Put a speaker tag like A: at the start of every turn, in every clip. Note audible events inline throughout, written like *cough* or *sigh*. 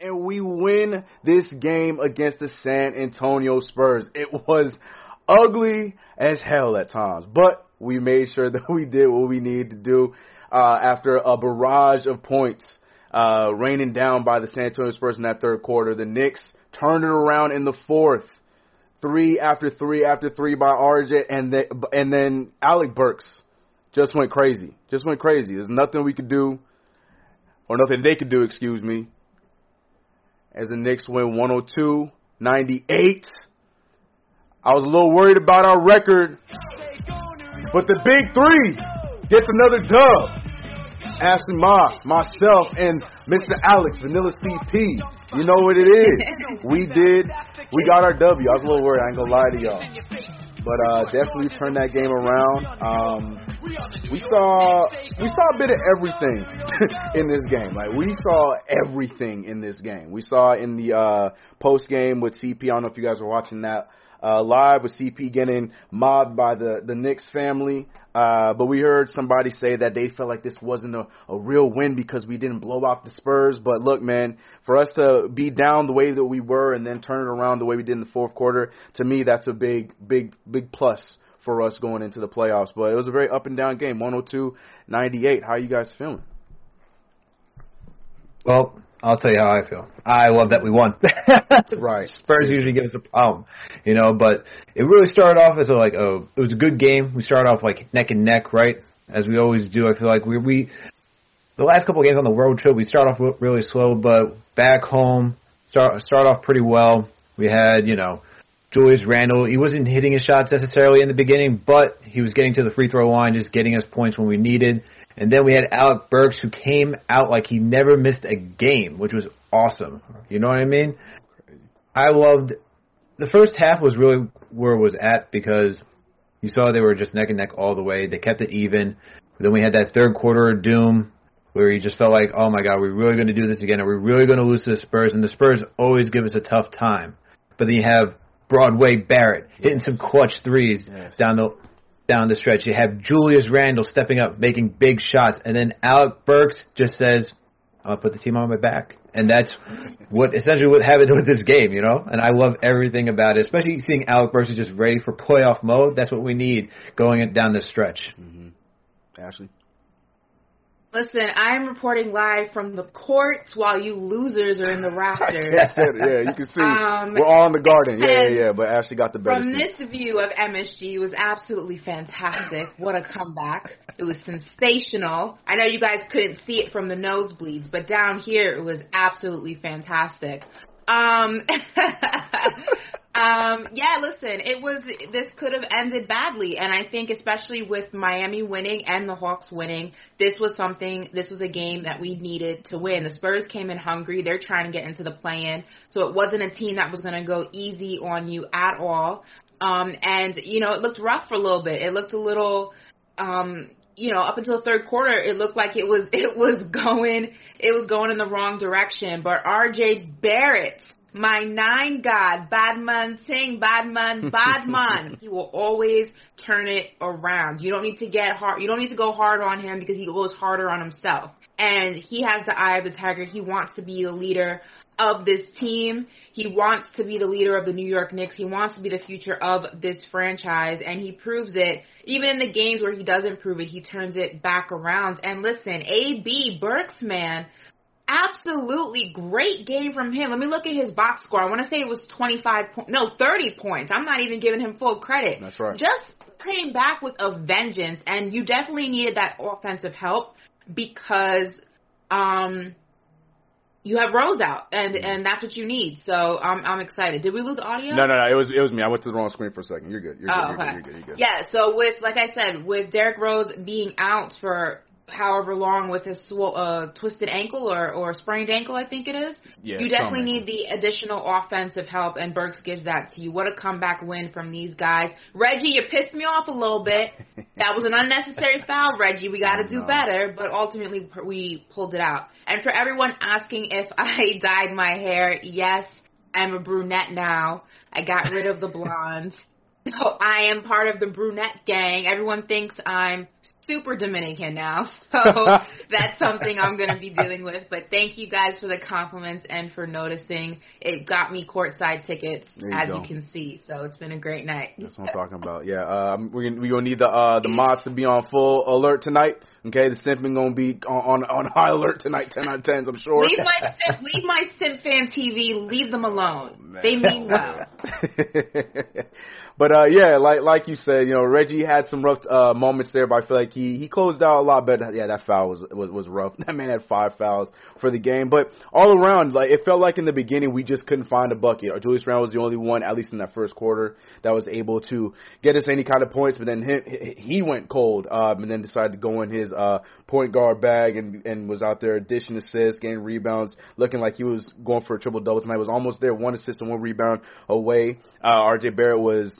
A: And, we win this game against the San Antonio Spurs. It was ugly as hell at times, but we made sure *laughs* that we did what we needed to do uh, after a barrage of points uh, raining down by the San Antonio Spurs in that third quarter. The Knicks turned it around in the fourth, three after three after three by RJ, and then and then Alec Burks just went crazy, just went crazy. There's nothing we could do, or nothing they could do, excuse me, as the Knicks win 102 98. I was a little worried about our record, but the big three gets another dub. Ashley Moss, myself, and Mr. Alex, Vanilla CP. You know what it is. We did. We got our W. I was a little worried. I ain't gonna lie to y'all. But uh, definitely turned that game around. Um, we saw we saw a bit of everything *laughs* in this game. Like we saw everything in this game. We saw in the uh, post game with CP. I don't know if you guys were watching that uh, live with CP getting mobbed by the the Knicks family. Uh, but we heard somebody say that they felt like this wasn't a, a real win because we didn't blow out the Spurs. But look, man, for us to be down the way that we were and then turn it around the way we did in the fourth quarter, to me, that's a big, big, big plus for us going into the playoffs. But it was a very up and down game, 102-98. How are you guys feeling?
B: Well, I'll tell you how I feel. I love that we won. *laughs*
A: right.
B: Spurs usually give us a problem, you know, but it really started off as a, like a it was a good game. We started off like neck and neck, right? As we always do. I feel like we we the last couple of games on the road trip we start off really slow, but back home start start off pretty well. We had you know Julius Randle. He wasn't hitting his shots necessarily in the beginning, but he was getting to the free throw line, just getting us points when we needed. And then we had Alec Burks who came out like he never missed a game, which was awesome. You know what I mean? I loved the first half was really where it was at because you saw they were just neck and neck all the way. They kept it even. Then we had that third quarter of doom where you just felt like, oh my god, we're really going to do this again. Are we really going to lose to the Spurs? And the Spurs always give us a tough time. But then you have Broadway Barrett hitting some clutch threes
A: Yes.
B: down the down the stretch. You have Julius Randle stepping up, making big shots, and then Alec Burks just says, "I'm gonna put the team on my back," and that's what essentially what happened *laughs* with this game, you know. And I love everything about it, especially seeing Alec Burks is just ready for playoff mode. That's what we need going down this stretch. Mm-hmm.
A: Ashley?
C: Listen, I'm reporting live from the courts while you losers are in the rafters. *laughs*
A: yeah, you can see
C: Um,
A: we're all in the garden. Yeah, yeah, yeah. But Ashley got the better
C: From
A: seat.
C: this view of MSG was absolutely fantastic. What a comeback. It was sensational. I know you guys couldn't see it from the nosebleeds, but down here it was absolutely fantastic. Um *laughs* *laughs* Um, yeah, listen, it was this could have ended badly, and I think especially with Miami winning and the Hawks winning, this was something. This was a game that we needed to win. The Spurs came in hungry; they're trying to get into the play-in, so it wasn't a team that was going to go easy on you at all. Um, and you know, it looked rough for a little bit. It looked a little. Um, you know, up until the third quarter, it looked like it was *laughs* it was going it was going in the wrong direction. But R.J. Barrett my nine God, Badman Singh, Badman, *laughs* Badman. he will always turn it around. You don't need to get hard. You don't need to go hard on him because he goes harder on himself. And he has the eye of the tiger. He wants to be the leader of this team. He wants to be the leader of the New York Knicks. He wants to be the future of this franchise, and he proves it. Even in the games where he doesn't prove it, he turns it back around. And listen, AB Burks, man, absolutely great game from him. Let me look at his box score. I want to say it was 25 points. No, 30 points. I'm not even giving him full credit.
A: That's right.
C: Just came back with a vengeance, and you definitely needed that offensive help because um you have Rose out, and
A: Mm-hmm.
C: and that's what you need. So I'm I'm excited. Did we lose audio?
A: No, no, no. It was it was me. I went to the wrong screen for a second. You're good. You're good.
C: Oh,
A: you're,
C: okay.
A: good. you're good. You're good.
C: Yeah. So with like I said, with Derrick Rose being out for however long with his sw- uh, twisted ankle or or sprained ankle, I think it is.
A: Yeah,
C: you definitely need the additional offensive help, and Burks gives that to you. What a comeback win from these guys. Reggie, you pissed me off a little bit. *laughs* that was an unnecessary foul, Reggie. We got to do
A: No.
C: better, but ultimately we pulled it out. And for everyone asking if *laughs* I dyed my hair, yes, I'm a brunette now. I got rid of the *laughs* blonde. So I am part of the brunette gang. Everyone thinks I'm super Dominican now. *laughs* So *laughs* that's something I'm going to be dealing with. But thank you guys for the compliments and for noticing. It got me courtside tickets,
A: you
C: as
A: go.
C: you can see. So it's been a great night.
A: That's what I'm talking about. Yeah, um, we're gonna, we gonna need the uh, the *laughs* mods to be on full alert tonight. Okay, the simping gonna be on on, on high alert tonight. Ten out of tens, I'm sure.
C: Leave my Simp, leave my Simp fan TV. Leave them alone.
A: Man.
C: They mean well.
A: But uh, yeah, like like you said, you know, Reggie had some rough uh, moments there, but I feel like he he closed out a lot better. Yeah, that foul was was was rough. *laughs* That man had five fouls for the game, but all around, like it felt like in the beginning we just couldn't find a bucket. Julius Randle was the only one, at least in that first quarter, that was able to get us any kind of points. But then he, he went cold, um, and then decided to go in his uh, point guard bag and and was out there dishing assists, getting rebounds, looking like he was going for a triple double tonight. Was almost there, one assist and one rebound away. Uh, R.J. Barrett was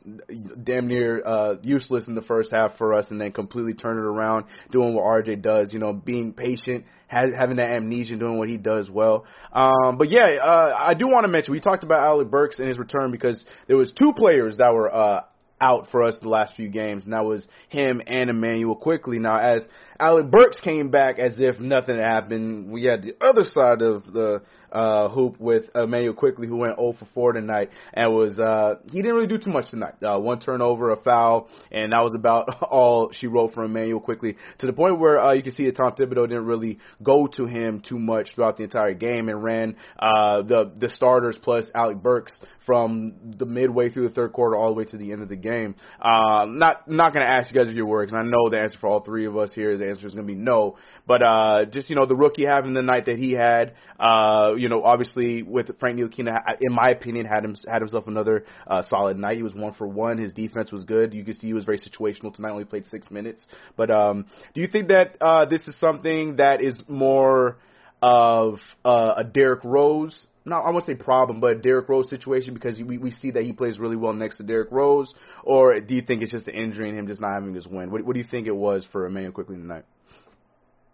A: damn near uh, useless in the first half for us, and then completely turn it around, doing what R.J. does. You know, being patient, ha- having that amnesia, doing what he does well. Um, but yeah, uh, I do want to mention we talked about Alec Burks and his return because there was two players that were. Uh, out for us the last few games, and that was him and Immanuel Quickley. Now, as Alec Burks came back as if nothing happened, we had the other side of the uh, hoop with Immanuel Quickley, who went 0 for 4 tonight, and was uh, he didn't really do too much tonight. Uh, one turnover, a foul, and that was about *laughs* all she wrote for Immanuel Quickley. To the point where uh, you can see that Tom Thibodeau didn't really go to him too much throughout the entire game, and ran uh, the the starters plus Alec Burks from the midway through the third quarter all the way to the end of the game. Uh, not not going to ask you guys if you're worried, 'cause I know the answer for all three of us here. The answer is going to be no. But uh, just you know, the rookie having the night that he had, uh, you know, obviously with Frank Ntilikina, in my opinion, had him had himself another uh, solid night. He was one for one. His defense was good. You could see he was very situational tonight. Only played six minutes. But um, do you think that uh, this is something that is more of uh, a Derrick Rose no, I won't say problem, but Derrick Rose situation because we we see that he plays really well next to Derrick Rose, or do you think it's just the injury and him just not having his win? What, what do you think it was for Immanuel Quickley tonight?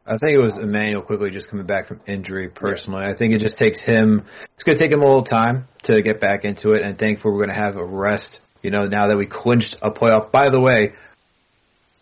B: I think it was Immanuel Quickley just coming back from injury. Personally, I think it just takes him. It's going to take him a little time to get back into it, and thankfully we're going to have a rest. You know, now that we clinched a playoff. By the way,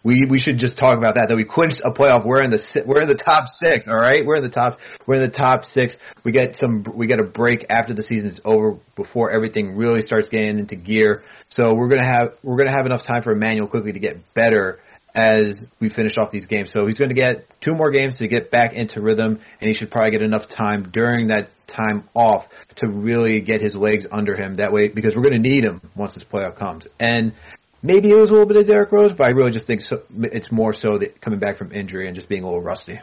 B: we we should just talk about that. That we clinched a playoff. We're in the we're in the top six. All right, we're in the top we're in the top six. We get some we get a break after the season's over before everything really starts getting into gear. So we're gonna have we're gonna have enough time for Immanuel Quickley to get better as we finish off these games. So he's going to get two more games to get back into rhythm, and he should probably get enough time during that time off to really get his legs under him. That way, because we're going to need him once this playoff comes. And maybe it was a little bit of Derrick Rose, but I really just think so, it's more so that coming back from injury and just being a little rusty.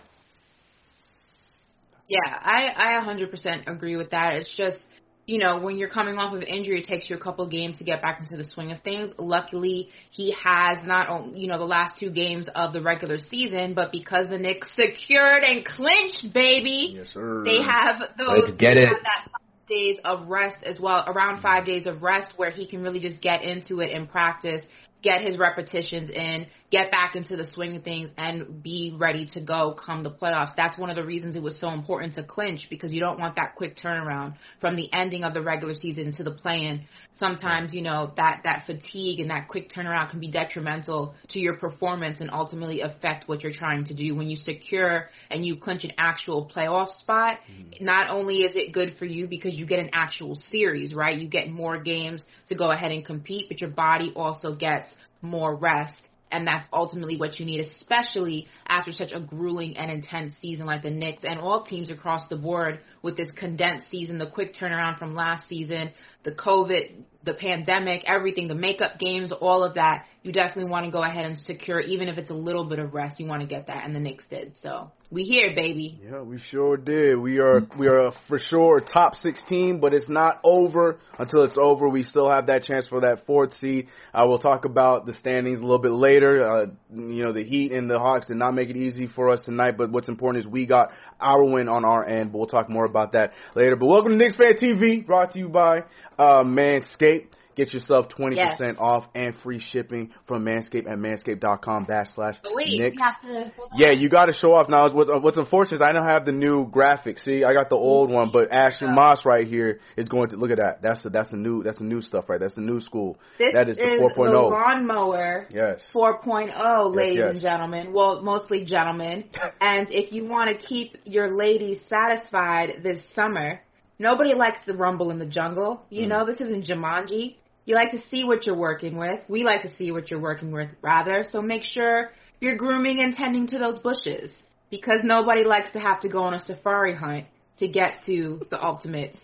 C: Yeah, I I 100% agree with that. It's just you know, when you're coming off of injury, it takes you a couple games to get back into the swing of things. Luckily, he has not only, you know, the last two games of the regular season, but because the Knicks secured and clinched, baby,
A: Yes, sir.
C: they have those
B: Let's get
C: they
B: it.
C: have that five days of rest as well, around five days of rest where he can really just get into it and practice, get his repetitions in, get back into the swing of things, and be ready to go come the playoffs. That's one of the reasons it was so important to clinch because you don't want that quick turnaround from the ending of the regular season to the play-in. Sometimes, you know, that, that fatigue and that quick turnaround can be detrimental to your performance and ultimately affect what you're trying to do. When you secure and you clinch an actual playoff spot, mm-hmm. not only is it good for you because you get an actual series, right? You get more games to go ahead and compete, but your body also gets more rest. And that's ultimately what you need, especially after such a grueling and intense season like the Knicks and all teams across the board with this condensed season, the quick turnaround from last season, the COVID, the pandemic, everything, the makeup games, all of that. You definitely want to go ahead and secure, even if it's a little bit of rest, you want to get that, and the Knicks did. So we here, baby.
A: Yeah, we sure did. We are we are for sure top 16, but it's not over until it's over. We still have that chance for that fourth seed. I will talk about the standings a little bit later. Uh, you know, the Heat and the Hawks did not make it easy for us tonight, but what's important is we got our win on our end. But we'll talk more about that later. But welcome to Knicks Fan TV, brought to you by uh, Manscaped. Get yourself 20%
C: Yes.
A: off and free shipping from Manscaped at manscaped.com backslash
C: But wait,
A: Knicks.
C: have to.
A: Yeah, you got to show off now. What's, what's unfortunate is I don't have the new graphic. See, I got the old one, but Ashley Moss right here is going to look at that. That's the that's the new that's the new stuff right. That's the new school.
C: This
A: that is the
C: the
A: 4.0.
C: lawnmower
A: Yes.
C: 4.0, ladies
A: yes.
C: and gentlemen. Well, mostly gentlemen. *laughs* and if you want to keep your ladies satisfied this summer, nobody likes the rumble in the jungle.
A: Mm.
C: You know, this isn't Jumanji. You like to see what you're working with. We like to see what you're working with, rather. So make sure you're grooming and tending to those bushes because nobody likes to have to go on a safari hunt to get to the ultimate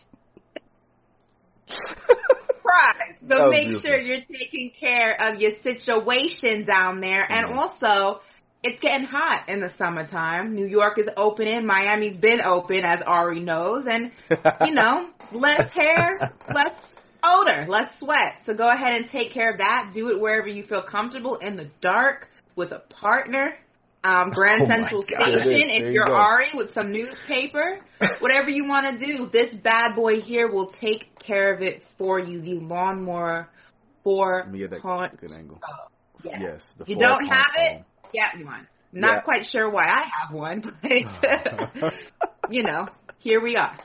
C: *laughs* prize. So make
A: beautiful.
C: sure you're taking care of your situation down there. And
A: Mm-hmm.
C: also, it's getting hot in the summertime. New York is opening. Miami's been open, as Ari knows. And, you know, less hair, *laughs* less odor, less sweat. So go ahead and take care of that. Do it wherever you feel comfortable in the dark with a partner. Um, Grand
B: Oh
C: Central
B: God.
C: Station,
A: There it is. There
C: if
A: you
C: you're
A: go.
C: Ari, with some newspaper, *laughs* whatever you want to do, this bad boy here will take care of it for you. The lawnmower for
A: Let me get that
C: point-
A: good angle.
C: Oh, yeah.
A: Yes. The
C: You don't have it?
A: phone.
C: Get one. Not
A: Yeah.
C: quite sure why I have one, *laughs* but *laughs* you know, here we are.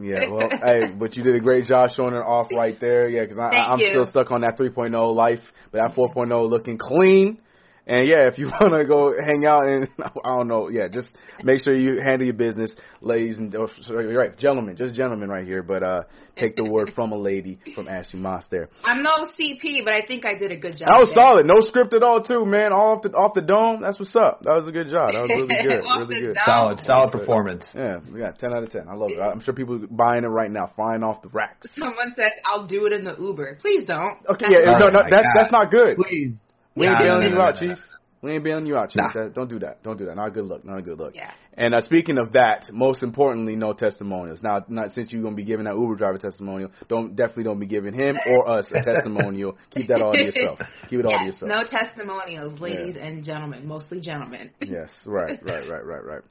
A: Yeah, well, hey, but you did a great job showing it off right there. Yeah, because I'm
C: you.
A: still stuck on that 3.0 life, but that 4.0 looking clean. And yeah, if you *laughs* want to go hang out and *laughs* I don't know, yeah, just make sure you handle your business, ladies and or, sorry, right, gentlemen, just gentlemen right here. But uh, take the word from a lady from Ashley Moss there.
C: I'm no CP, but I think I did a good job.
A: That was
C: there.
A: solid, no script at all, too, man. Off the off the dome. That's what's up. That was a good job. That was really *laughs* good,
C: Off
A: really
C: the
A: good.
C: dome.
B: Solid, solid performance.
A: Yeah, we got 10 out of 10. I love it. I'm sure people are buying it right now, flying off the racks.
C: Someone said I'll do it in the Uber. Please don't.
A: Okay, yeah,
B: Oh
A: no, no, that's
B: God.
A: that's not good.
B: Please.
A: We ain't
B: Nah,
A: bailing you out, Chief. We ain't bailing you out, Chief.
B: Nah.
A: That- don't do that. Don't do that. Not a good look. Not a good look.
C: Yeah.
A: And uh, speaking of that, most importantly, no testimonials. Now, not since you're gonna be giving that Uber driver testimonial, don't definitely don't be giving him or us a testimonial. Keep that all to yourself. Keep it all to
C: Yes,
A: yourself.
C: no testimonials, ladies and gentlemen, mostly gentlemen. *laughs*
A: Yes, right, right, right, right, right.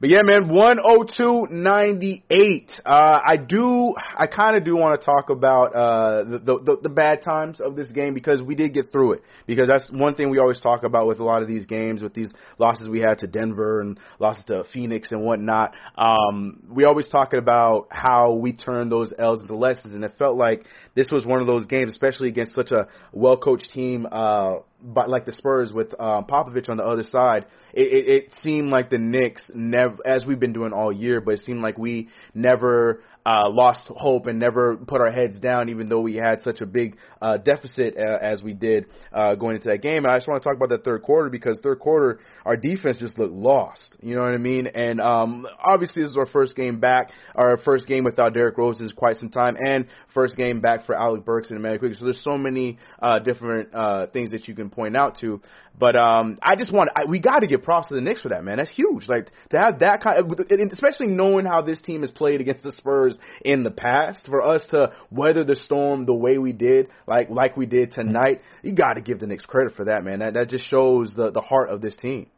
A: But yeah, man, 102.98. Uh, I do, I kind of do want to talk about, uh, the, the, the bad times of this game because we did get through it. Because that's one thing we always talk about with a lot of these games, with these losses we had to Denver and losses to Phoenix and whatnot. Um, we always talking about how we turn those L's into lessons and it felt like this was one of those games, especially against such a well coached team, uh, but like the Spurs with um, Popovich on the other side, it, it, it seemed like the Knicks never, as we've been doing all year, but it seemed like we never uh, lost hope and never put our heads down, even though we had such a big uh, deficit uh, as we did uh, going into that game. And I just want to talk about that third quarter because third quarter our defense just looked lost. You know what I mean? And um, obviously this is our first game back, our first game without Derrick Rose in quite some time, and first game back for Alec Burks and Emmanuel Quick. So there's so many uh, different uh, things that you can point out to. But um, I just want I, we got to give props to the Knicks for that, man. That's huge. Like to have that kind, of, especially knowing how this team has played against the Spurs in the past. For us to weather the storm the way we did, like like we did tonight, you got to give the Knicks credit for that, man. That that just shows the the heart of this team.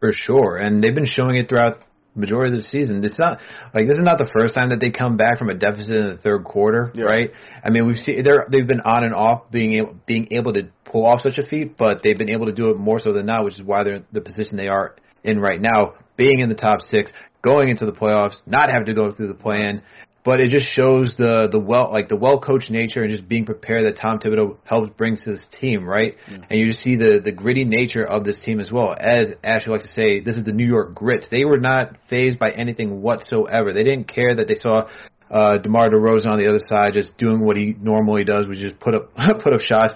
B: For sure, and they've been showing it throughout majority of the season. It's not like this is not the first time that they come back from a deficit in the third quarter, yeah. right? I mean, we've seen they're they've been on and off being able being able to pull off such a feat, but they've been able to do it more so than not, which is why they're in the position they are in right now, being in the top six, going into the playoffs, not having to go through the plan, but it just shows the the well like the well coached nature and just being prepared that Tom Thibodeau helps brings to this team, right? Yeah. And you just see the the gritty nature of this team as well. As Ashley likes to say, this is the New York grit. They were not phased by anything whatsoever. They didn't care that they saw uh, DeMar DeRozan on the other side, just doing what he normally does, which is put up *laughs* put up shots,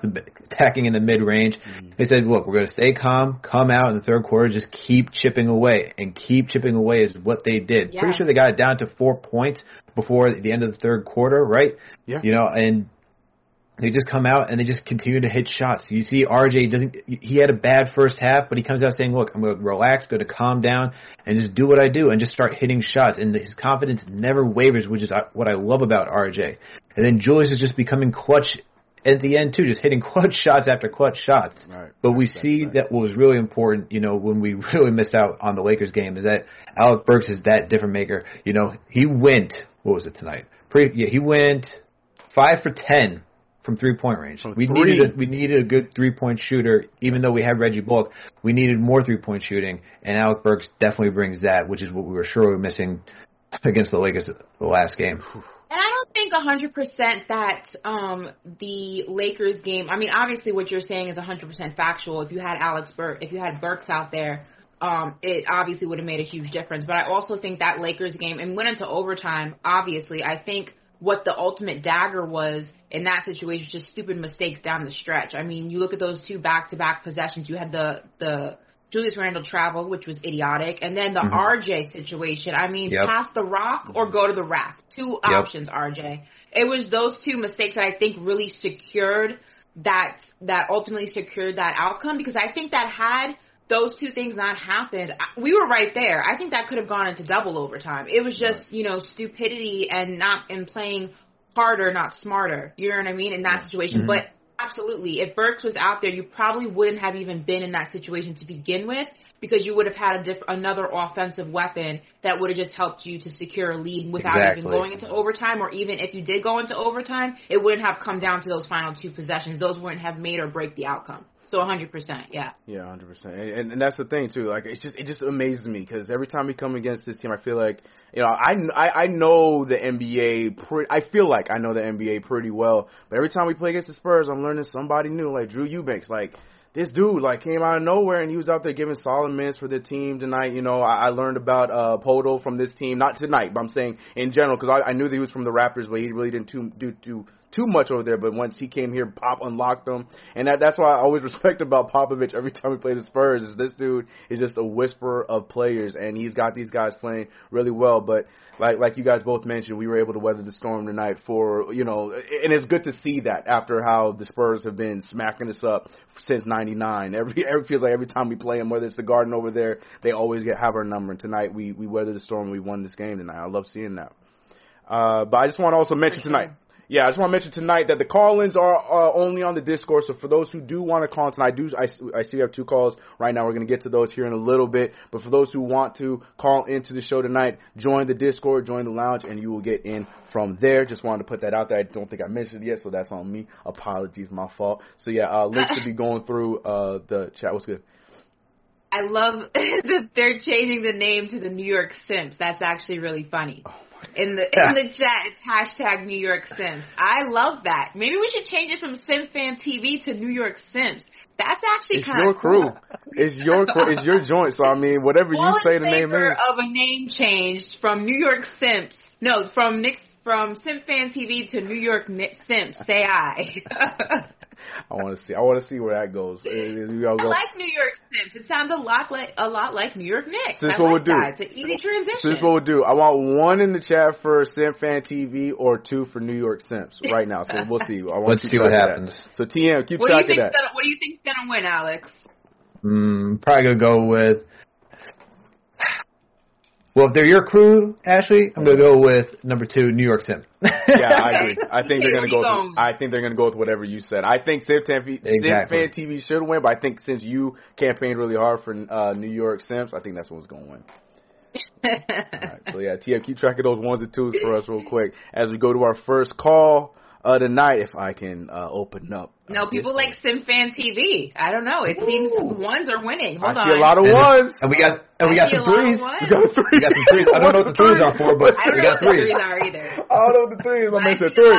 B: attacking in the mid range. Mm-hmm. They said, "Look, we're going to stay calm, come out in the third quarter, just keep chipping away, and keep chipping away." Is what they did. Pretty sure they got it down to four points before the end of the third quarter, right?
A: Yeah.
B: You know, and they just come out and they just continue to hit shots. You see RJ doesn't he had a bad first half, but he comes out saying, "Look, I'm going to relax, going to calm down and just do what I do and just start hitting shots." And his confidence never wavers, which is uh, what I love about RJ. And then Julius is just becoming clutch at the end too, just hitting *laughs* clutch shots after clutch shots.
A: Right.
B: But we see right. that what was really important, you know, when we *laughs* really missed out on the Lakers game is that Alec Burks is that different maker. You know, he went what was it tonight? Pre, yeah, he went five for ten from three point range.
A: From
B: we
A: three.
B: needed a, we needed a good three point shooter, even though we had Reggie Bullock. We needed more three point shooting, and Alec Burks definitely brings that, which is what we were sure we were missing against the Lakers the last game.
C: And I don't think 100% that um, the Lakers game. I mean, obviously, what you're saying is 100% factual. If you had Alex Burke, if you had Burks out there, um, it obviously would have made a huge difference. But I also think that Lakers game and went into overtime. Obviously, I think what the ultimate dagger was in that situation just stupid mistakes down the stretch. I mean, you look at those two back-to-back possessions. You had the the Julius Randle travel, which was idiotic, and then the mm-hmm. RJ situation. I mean, yep. pass the rock or go to the rack. Two yep. options, RJ. It was those two mistakes that I think really secured that that ultimately secured that outcome because I think that had those two things not happened, we were right there. I think that could have gone into double overtime. It was just, you know, stupidity and not in playing harder, not smarter. You know what I mean? In that situation. Mm-hmm. But absolutely, if Burks was out there, you probably wouldn't have even been in that situation to begin with because you would have had a diff- another offensive weapon that would have just helped you to secure a lead without
B: exactly.
C: even going into overtime. Or even if you did go into overtime, it wouldn't have come down to those final two possessions. Those wouldn't have made or break the outcome. So 100%, yeah.
A: Yeah, 100%. And, and that's the thing too. Like it's just it just amazes me because every time we come against this team, I feel like you know I I, I know the NBA. Pre- I feel like I know the NBA pretty well, but every time we play against the Spurs, I'm learning somebody new. Like Drew Eubanks, like this dude like came out of nowhere and he was out there giving solid minutes for the team tonight. You know, I, I learned about uh Poeltl from this team, not tonight, but I'm saying in general because I, I knew that he was from the Raptors, but he really didn't too, do too too much over there, but once he came here, Pop unlocked them, and that, that's why I always *laughs* respect about Popovich. Every time we play the Spurs, is this dude is just a whisperer of players, and he's got these guys playing really well. But like like you guys both mentioned, we were able to weather the storm tonight for you know, and it's good to see that after how the Spurs have been smacking us up since '99. Every every feels like every time we play them, whether it's the Garden over there, they always get have our number. And tonight we we weathered the storm, and we won this game tonight. I love seeing that. Uh, but I just want to also mention tonight yeah, I just want to mention tonight that the call-ins are uh, only on the Discord. So for those who do want to call in tonight, I do I, I see we have two calls right now. We're going to get to those here in a little bit. But for those who want to call into the show tonight, join the Discord, join the lounge, and you will get in from there. Just wanted to put that out there. I don't think I mentioned it yet, so that's on me. Apologies, my fault. So yeah, uh, links to be *laughs* going through uh, the chat. What's good?
C: I love *laughs* that they're changing the name to the New York Simps. That's actually really funny. Oh in the in the *laughs* chat. It's hashtag New York Sims. I love that. Maybe we should change it from SimFan TV to New York Sims. That's actually kind
A: of
C: cool.
A: crew. It's your crew. It's your joint. So I mean, whatever you say the name is.
C: of a name change from New York Simps. No, from Nick from SimFan TV to New York Sims. Say I. *laughs*
A: I want to see. I want to see where that goes.
C: I like New York Sims. It sounds a lot like a lot like New York Knicks.
A: So This
C: I
A: what
C: like
A: we'll
C: do. That. It's an easy transition.
A: So this what we'll do. I want one in the chat for Sim Fan TV or two for New York Sims *laughs* right now. So we'll see. I want
B: Let's see what happens.
A: So TM, keep
C: what
A: track
C: of
A: that.
C: Gonna, what do you think's gonna win, Alex?
B: Mm, probably gonna go with Well, if they're your crew, Ashley, I'm gonna go with number two, New York Sim. *laughs*
A: yeah, I agree. I think they're gonna go. With, I think they're gonna go with whatever you said. I think Sim TV,
B: exactly.
A: Sim Fan TV should win, but I think since you campaigned really hard for uh, New York Sims, I think that's what's gonna win. *laughs* All right, so yeah, TF, keep track of those ones and twos for us real quick as we go to our first call uh, tonight. If I can uh, open up.
C: No, people like SimFan TV. I don't know. It seems ones are winning. Hold
A: I
C: on.
A: see a lot of
B: And-
A: ones.
B: and we got and we
C: I
B: got some
C: a lot of
B: threes.
A: We got three.
B: We got some threes. I don't know what the threes are for, but we got threes.
C: I don't
B: we
C: know
B: got
C: what the
B: threes.
C: threes are either.
A: I don't know what the threes. My
C: I
A: man
C: see
A: said
C: a
A: three.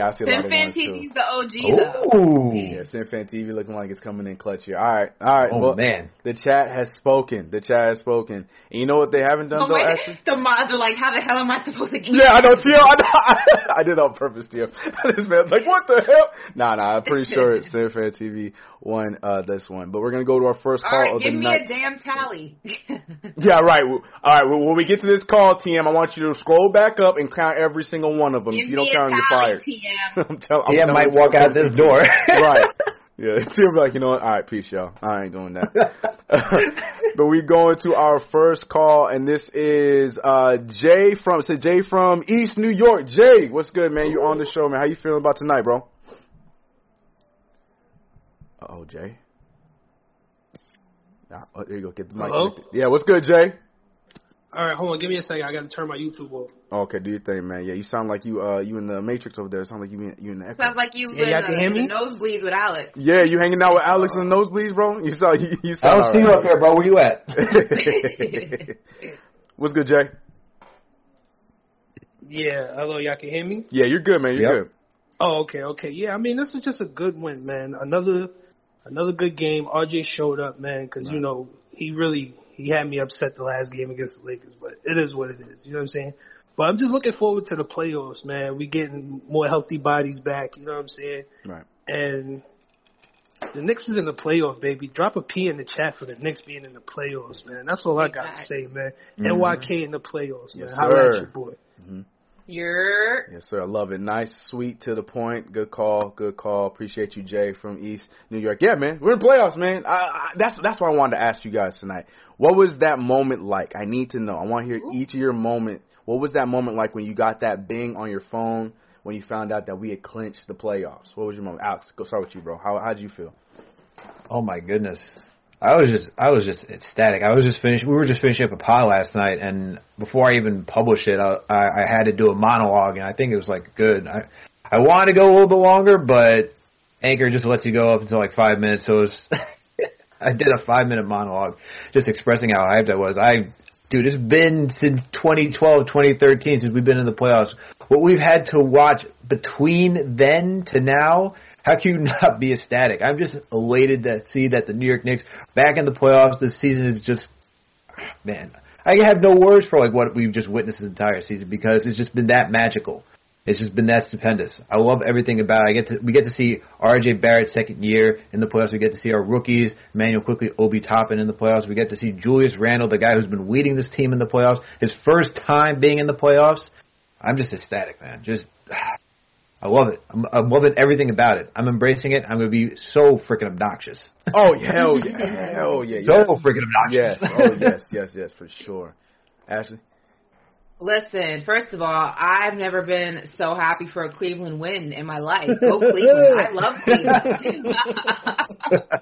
C: Lot of ones.
A: Yeah, I see a lot of
C: SimFan
A: ones too.
C: TV's the OG though.
B: Ooh.
A: Yeah, SimFan TV looking like it's coming in clutch here. All right, all right.
B: Oh
A: well,
B: man.
A: the chat has spoken. The chat has spoken. And you know what they haven't done
C: So
A: though,
C: wait,
A: Ashley?
C: the mods are like, how the hell am I supposed to get?
A: Yeah, I know, Tio. I, know, *laughs* I did that on purpose, Tio. *laughs* this man's like, what the hell? Nah, nah, I'm pretty sure it's SimFan TV won uh, this one. But we're going to go to our first call
C: All right,
A: of
C: give me a damn tally. *laughs*
A: yeah, right. All right, well, when we get to this call, TM, I want you to scroll back up and count every single one of them.
C: give
A: if you don't count
C: a
A: them, you're fired.
C: TM. *laughs*
A: I'm tell, I'm
B: Yeah, might walk out this door. *laughs*
A: right. Yeah, *laughs* he'll be like, you know what? All right, peace, y'all. I ain't doing that. but we going to our first call, and this is uh Jay from it said Jay from East New York. Jay, what's good, man? You on the show, man? How you feeling about tonight, bro? Uh oh, Jay. Ah, oh, there you go. Get the mic.
D: Hello?
A: Yeah, what's good, Jay?
D: All right, hold on. Give me a second. I got to turn my YouTube off.
A: Okay, do your thing, man. Yeah, you sound like you uh you in the Matrix over there. It sound like you in, you in the echo.
C: Sounds like you
D: Yeah,
C: in
D: y'all
C: the,
D: can hear me?
C: the nosebleeds with Alex.
A: yeah, you hanging out with Alex in the nosebleeds, bro? You saw you, you
B: I don't see you up here, bro. Where you at? *laughs* *laughs*
A: What's good, Jay?
D: Yeah, hello, y'all can hear me?
A: Yeah, you're good, man. You're
B: Yep.
A: good.
D: Oh, okay, okay. Yeah, I mean, this was just a good win, man. Another, another good game. RJ showed up, man, because you know he really he had me upset the last game against the Lakers, but it is what it is. You know what I'm saying? But I'm just looking forward to the playoffs, man. We getting more healthy bodies back. You know what I'm saying?
A: Right.
D: And the Knicks is in the playoff, baby. Drop a P in the chat for the Knicks being in the playoffs, man. That's all I got to say, man.
A: Mhm.
D: NYK in the playoffs, man.
A: Yes,
D: about
A: sir.
D: at your boy.
C: You're
A: Yes, sir. I love it. Nice, sweet, to the point. Good call. Good call. Appreciate you, Jay from East New York. Yeah, man. We're in the playoffs, man. I, I, that's that's why I wanted to ask you guys tonight. What was that moment like? I need to know. I want to hear each of your moment. What was that moment like when you got that bing on your phone when you found out that we had clinched the playoffs? What was your moment? Alex, go start with you, bro. How how did you feel?
B: Oh my goodness. I was just I was just ecstatic. I was just finished. We were just finishing up a pod last night, and before I even published it, I, I, I had to do a monologue, and I think it was like good. I I wanted to go a little bit longer, but Anchor just lets you go up until like five minutes. So it was, *laughs* I did a five minute monologue, just expressing how hyped I was. I dude, it's been since 2012, 2013 since we've been in the playoffs. What we've had to watch between then to now, how can you *laughs* not be ecstatic? I'm just elated to see that the New York Knicks back in the playoffs. This season is just, ah, man, I have no words for like what we've just witnessed this entire season because it's just been that magical. It's just been that stupendous. I love everything about it. I get to we get to see R.J. Barrett's second year in the playoffs. We get to see our rookies, Immanuel Quickley, Obi Toppin in the playoffs. We get to see Julius Randle, the guy who's been leading this team in the playoffs, his first time being in the playoffs. I'm just ecstatic, man. Just ah, I love it. I'm, I'm loving everything about it. I'm embracing it. I'm going to be so freaking obnoxious.
A: Oh *laughs* hell yeah, hell yeah,
B: so
A: yes.
B: freaking
A: yes,
B: obnoxious.
A: oh yes, yes, yes, for sure. Ashley,
C: Listen, first of all, I've never been so happy for a Cleveland win in my life. Go *laughs* Cleveland. I love Cleveland. *laughs*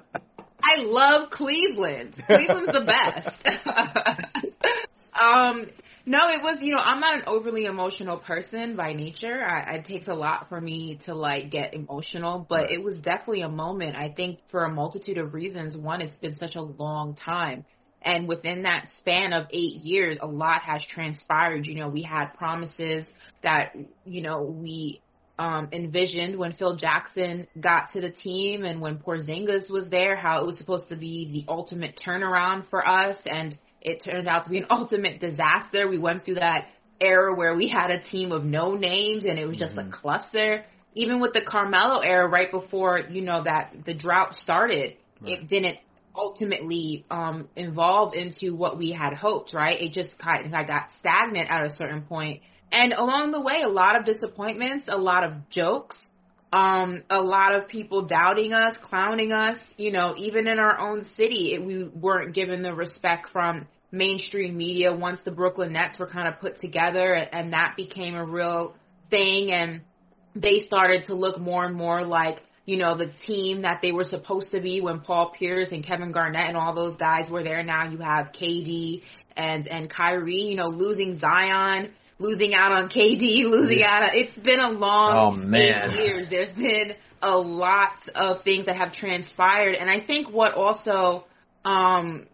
C: I love Cleveland. Cleveland's the best. um, no, it was, you know, I'm not an overly emotional person by nature. I, it takes a lot for me to like get emotional, but it was definitely a moment. I think for a multitude of reasons. One, it's been such a long time. And within that span of eight years, a lot has transpired. You know, we had promises that, you know, we um, envisioned when Phil Jackson got to the team and when Porzingis was there, how it was supposed to be the ultimate turnaround for us. And it turned out to be an *laughs* ultimate disaster. We went through that era where we had a team of no names and it was just a cluster. Even with the Carmelo era, right before, you know, that the drought started, it didn't ultimately um, evolve into what we had hoped, right? It just kind of got stagnant at a certain point. And along the way, a lot of disappointments, a lot of jokes, um, a lot of people doubting us, clowning us. You know, even in our own city, it, we weren't given the respect from mainstream media once the Brooklyn Nets were kind of put together and, and that became a real thing and they started to look more and more like you know the team that they were supposed to be when Paul Pierce and Kevin Garnett and all those guys were there. Now you have KD and and Kyrie. You know, losing Zion, losing out on KD, losing
B: Yeah.
C: out. On, it's been a long
B: Oh, man.
C: eight years. There's been a lot of things that have transpired, and I think what also um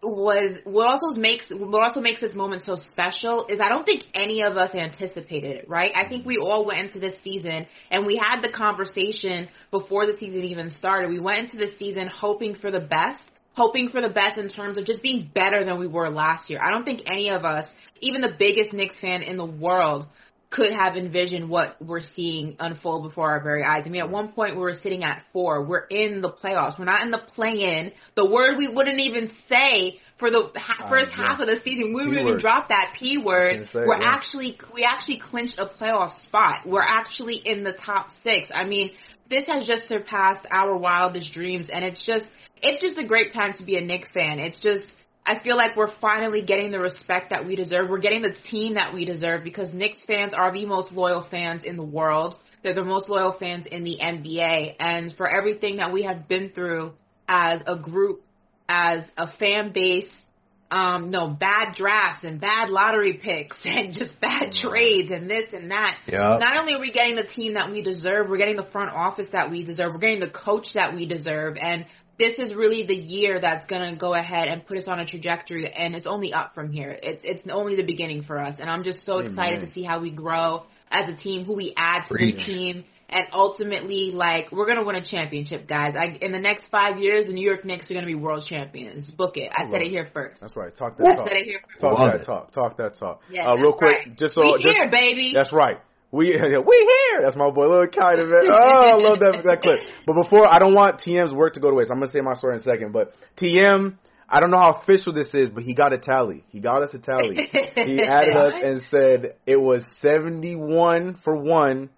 C: was what also makes what also makes this moment so special is I don't think any of us anticipated it, right? I think we all went into this season and we had the conversation before the season even started. We went into the season hoping for the best, hoping for the best in terms of just being better than we were last year. I don't think any of us, even the biggest Knicks fan in the world, could have envisioned what we're seeing unfold before our very eyes. I mean, at one point we were sitting at four. We're in the playoffs. We're not in the play-in. The word we wouldn't even say for the ha-
A: Uh,
C: first
A: yeah.
C: half of the season. We wouldn't even drop that p word.
A: Say
C: We're
A: yeah.
C: actually we actually clinched a playoff spot. We're actually in the top six. I mean, this has just surpassed our wildest dreams, and it's just it's just a great time to be a Knicks fan. It's just I feel like we're finally getting the respect that we deserve. We're getting the team that we deserve because Knicks fans are the most loyal fans in the world. They're the most loyal fans in the NBA. And for everything that we have been through as a group, as a fan base, um, no, bad drafts and bad lottery picks *laughs* and just bad trades and this and that.
B: Yeah.
C: Not only are we getting the team that we deserve, we're getting the front office that we deserve, we're getting the coach that we deserve, and this is really the year that's gonna go ahead and put us on a trajectory, and it's only up from here. It's it's only the beginning for us, and I'm just so excited to see how we grow as a team, who we add to
B: Preach.
C: the team, and ultimately, like we're gonna win a championship, guys. I, in the next five years, the New York Knicks are gonna be world champions. Book it. I said it here first.
A: That's right. Talk that
C: I
A: talk.
C: said it here first.
A: Talk that
B: it.
A: talk. Talk that talk.
C: Yeah,
A: uh, real quick,
C: right.
A: just so
C: we
A: just,
C: here, baby.
A: That's right. We *laughs* we here. That's my boy, little Kiner, man. Oh, I love that that clip. But before, I don't want TM's work to go to waste. I'm gonna say my story in a second. But TM, I don't know how official this is, but he got a tally. He got us a tally. he *laughs* added us and said it was 71 for one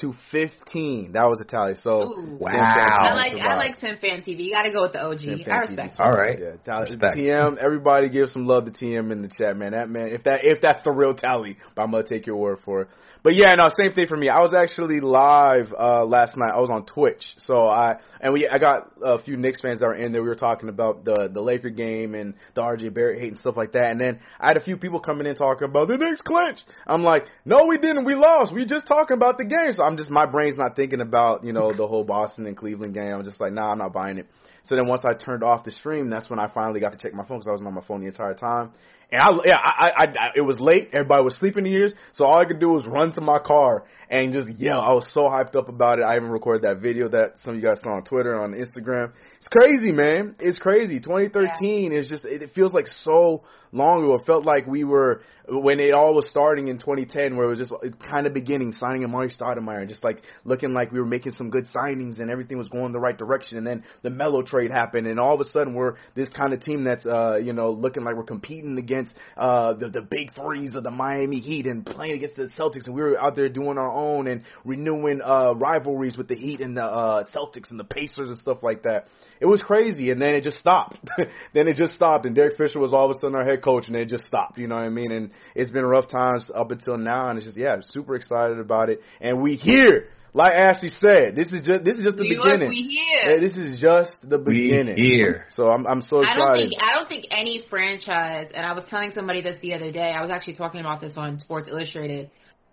A: to 15. That was a tally. So
C: Ooh.
B: Wow.
C: I like I
A: survived.
C: like SimFan TV. You got to go with the OG.
A: Fan
C: I
A: TV.
C: respect.
B: All right.
A: Yeah, tally,
B: Respect.
A: TM. Everybody give some love to TM in the chat, man. That man, if that if that's the real tally, but I'm gonna take your word for it. But yeah, no, same thing for me. I was actually live uh last night. I was on Twitch, so I and we I got a few Knicks fans that were in there. We were talking about the the Laker game and the RJ Barrett hate and stuff like that. And then I had a few people coming in talking about the Knicks clinched. I'm like, no, we didn't. We lost. We just talking about the game. So I'm just my brain's not thinking about you know the whole Boston and Cleveland game. I'm just like, nah, I'm not buying it. So then once I turned off the stream, that's when I finally got to check my phone because I wasn't on my phone the entire time. And I, yeah, I, I, I, it was late. Everybody was sleeping ears, so all I could do was run to my car and just yell. I was so hyped up about it. I even recorded that video that some of you guys saw on Twitter, on Instagram. It's crazy, man. It's crazy. 2013 is just, it, it feels like so long ago. It felt like we were when it all was starting in 2010, where it was just it kind of beginning, signing Amar'e Stoudemire, just like looking like we were making some good signings and everything was going the right direction. And then the Melo trade happened, and all of a sudden we're this kind of team that's uh you know looking like we're competing against uh the the big threes of the Miami Heat and playing against the Celtics, and we were out there doing our own and renewing uh rivalries with the Heat and the uh Celtics and the Pacers and stuff like that. It was crazy, and then it just stopped. *laughs* then it just stopped, and Derek Fisher was all of a sudden our head coach, and it just stopped. You know what I mean? And it's been rough times up until now, and it's just yeah, super excited about it. And we here, like Ashley said, this is just this is just the
C: New York,
A: beginning.
C: we here.
A: This is just the
B: We
A: beginning.
B: here.
A: So I'm I'm so
C: I don't
A: excited.
C: think I don't think any franchise, and I was telling somebody this the other day. I was actually talking about this on Sports Illustrated.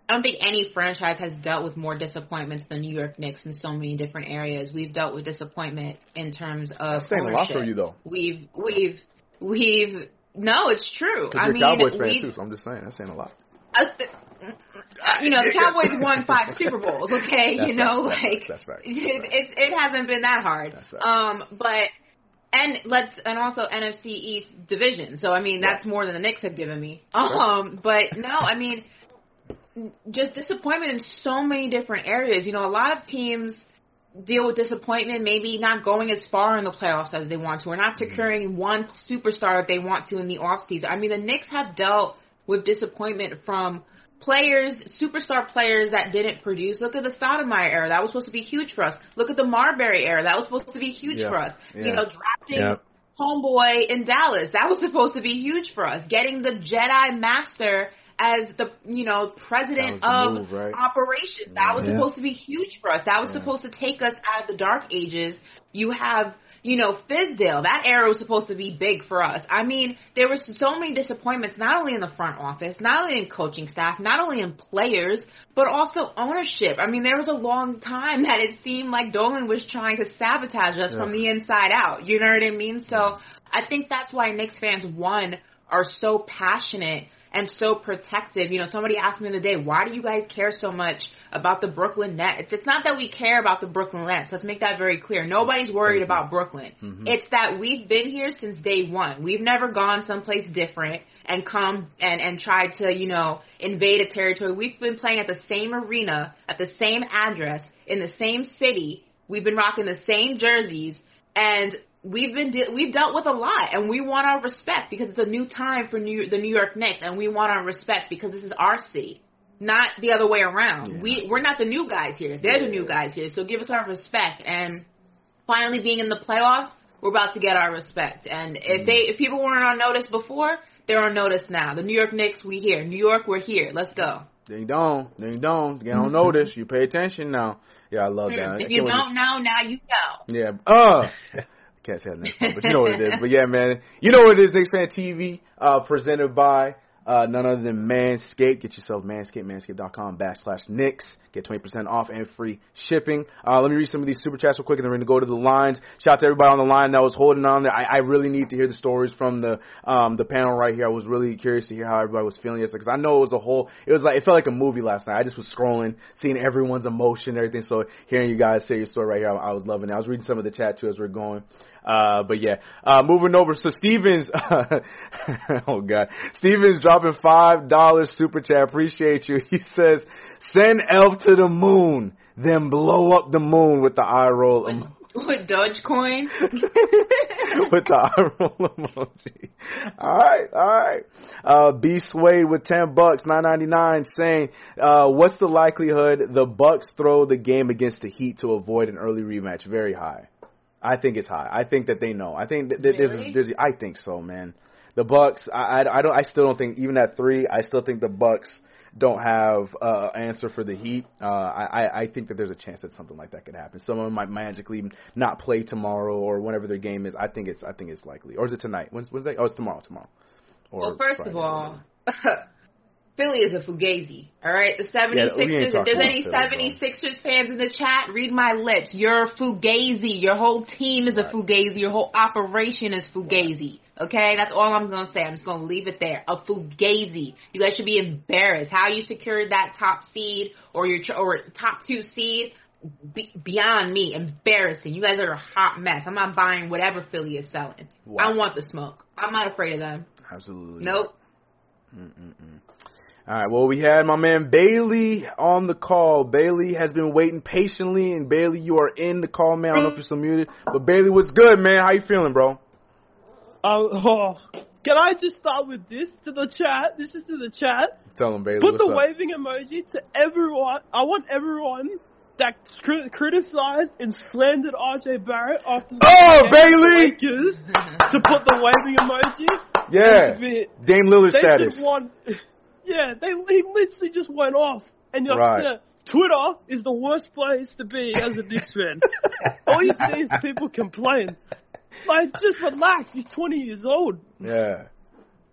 C: I don't think any franchise has dealt with more disappointments than New York Knicks in so many different areas. We've dealt with disappointment in terms of
A: That's saying a lot for you, though.
C: We've we've we've no, it's true. I
A: you're
C: mean,
A: Cowboys fan too, so I'm just saying that's saying a lot.
C: us, you know, the *laughs* Cowboys won five Super Bowls. *laughs* Okay,
A: That's
C: you know,
A: right, that's
C: like
A: right, that's right.
C: It, it it hasn't been that hard.
A: That's right.
C: Um, but and let's and also NFC East division. So I mean, that's more than the Knicks have given me. Um, but no, I mean, just disappointment in so many different areas. You know, a lot of teams deal with disappointment, maybe not going as far in the playoffs as they want to, or not
A: Mm-hmm.
C: securing one superstar that they want to in the offseason. I mean, the Knicks have dealt with disappointment from players, superstar players that didn't produce. Look at the Stoudemire era. That was supposed to be huge for us. Look at the Marbury era. That was supposed to be huge
A: Yeah.
C: for us.
A: Yeah.
C: You know, drafting
B: Yeah.
C: homeboy in Dallas. That was supposed to be huge for us. Getting the Jedi Master as the you know president of
A: move, right?
C: operations. That was
B: Yeah.
C: supposed to be huge for us. That was supposed to take us out of the dark ages. You have you know Fizdale. That era was supposed to be big for us. I mean, there were so many disappointments, not only in the front office, not only in coaching staff, not only in players, but also ownership. I mean, there was a long time that it seemed like Dolan was trying to sabotage us from the inside out. You know what I mean? So I think that's why Knicks fans one are so passionate and so protective. You know, somebody asked me the other day, why do you guys care so much about the Brooklyn Nets? It's not that we care about the Brooklyn Nets. Let's make that very clear. Nobody's worried about Brooklyn. Mm-hmm. It's that we've been here since day one. We've never gone someplace different and come and and tried to, you know, invade a territory. We've been playing at the same arena, at the same address, in the same city. We've been rocking the same jerseys and we've been de- we've dealt with a lot, and we want our respect because it's a new time for New the New York Knicks, and we want our respect because this is our city, not the other way around. We we're not the new guys here; they're the new guys here. So give us our respect, and finally being in the playoffs, we're about to get our respect. And if they if people weren't on notice before, they're on notice now. The New York Knicks, we here. New York, we're here. Let's go.
A: Ding dong, ding dong. Get on notice. You pay attention now. Yeah, I love that.
C: Mm-hmm. If you don't know, now you know.
A: Yeah. Uh *laughs* can't say next but you know what it is. But yeah, man. You know what it is, Knicks Fan TV, uh, presented by uh, none other than Manscaped. Get yourself Manscaped, manscaped.com backslash Knicks. Get 20% off and free shipping. Uh, let me read some of these super chats real quick and then we're going to go to the lines. Shout out to everybody on the line that was holding on there. I, I really need to hear the stories from the um, the panel right here. I was really curious to hear how everybody was feeling yesterday because I know it was a whole, it was like, it felt like a movie last night. I just was scrolling, seeing everyone's emotion and everything. So hearing you guys say your story right here, I, I was loving it. I was reading some of the chat too as we're going. Uh, but yeah, uh, moving over. So Stevens, *laughs* oh god, Stevens dropping five dollars super chat. Appreciate you. *laughs* He says, "Send Elf to the moon, then blow up the moon with the eye roll." emo- *laughs*
C: With Dogecoin.
A: with the eye roll emoji. All right, all right. Uh, B Swade with ten bucks, nine ninety nine, saying, uh, "What's the likelihood the Bucks throw the game against the Heat to avoid an early rematch?" Very high. I think it's high. I think that they know. I think that that
C: Really?
A: there's, there's, I think so, man. The Bucks. I, I, I don't. I still don't think even at three. I still think the Bucks don't have uh, an answer for the Heat. Uh, I, I- I think that there's a chance that something like that could happen. Someone might magically not play tomorrow or whenever their game is. I think it's. I think it's likely. Or is it tonight? When's Wednesday? Oh, it's tomorrow. Tomorrow. Or
C: Well, first
A: Friday.
C: of all, *laughs* Philly is a fugazi. All right, the
A: Yeah, we
C: 76ers. if there's any
A: Philly, bro.
C: 76ers fans in the chat, read my lips. You're a fugazi. Your whole team is a fugazi. Your whole operation is fugazi. Okay, that's all I'm gonna say. I'm just gonna leave it there. A fugazi. You guys should be embarrassed. How you secured that top seed or your or top two seed? Be, beyond me, embarrassing. You guys are a hot mess. I'm not buying whatever Philly is selling.
A: Wow.
C: I want the smoke. I'm not afraid of them.
A: Absolutely.
C: Nope.
A: All right. Well, we had my man Bailey on the call. Bailey has been waiting patiently, and Bailey, you are in the call, man. I don't know if you're still muted, but Bailey, what's good, man? How you feeling, bro?
E: Uh, oh, can I just start with this to the chat? This is to the chat.
A: Tell them, Bailey.
E: Put the
A: up?
E: waving emoji to everyone. I want everyone that cri- criticized and slandered RJ Barrett after the
A: Oh,
E: game
A: Bailey!
E: Lakers to put the waving emoji.
A: Yeah. Dame Lillard
E: They
A: status.
E: just want. Yeah, they he literally just went off, and you're
A: Right.
E: yeah, Twitter is the worst place to be as a Knicks fan. *laughs* All you see is people complain. Like, just relax. He's 20 years old.
A: Yeah.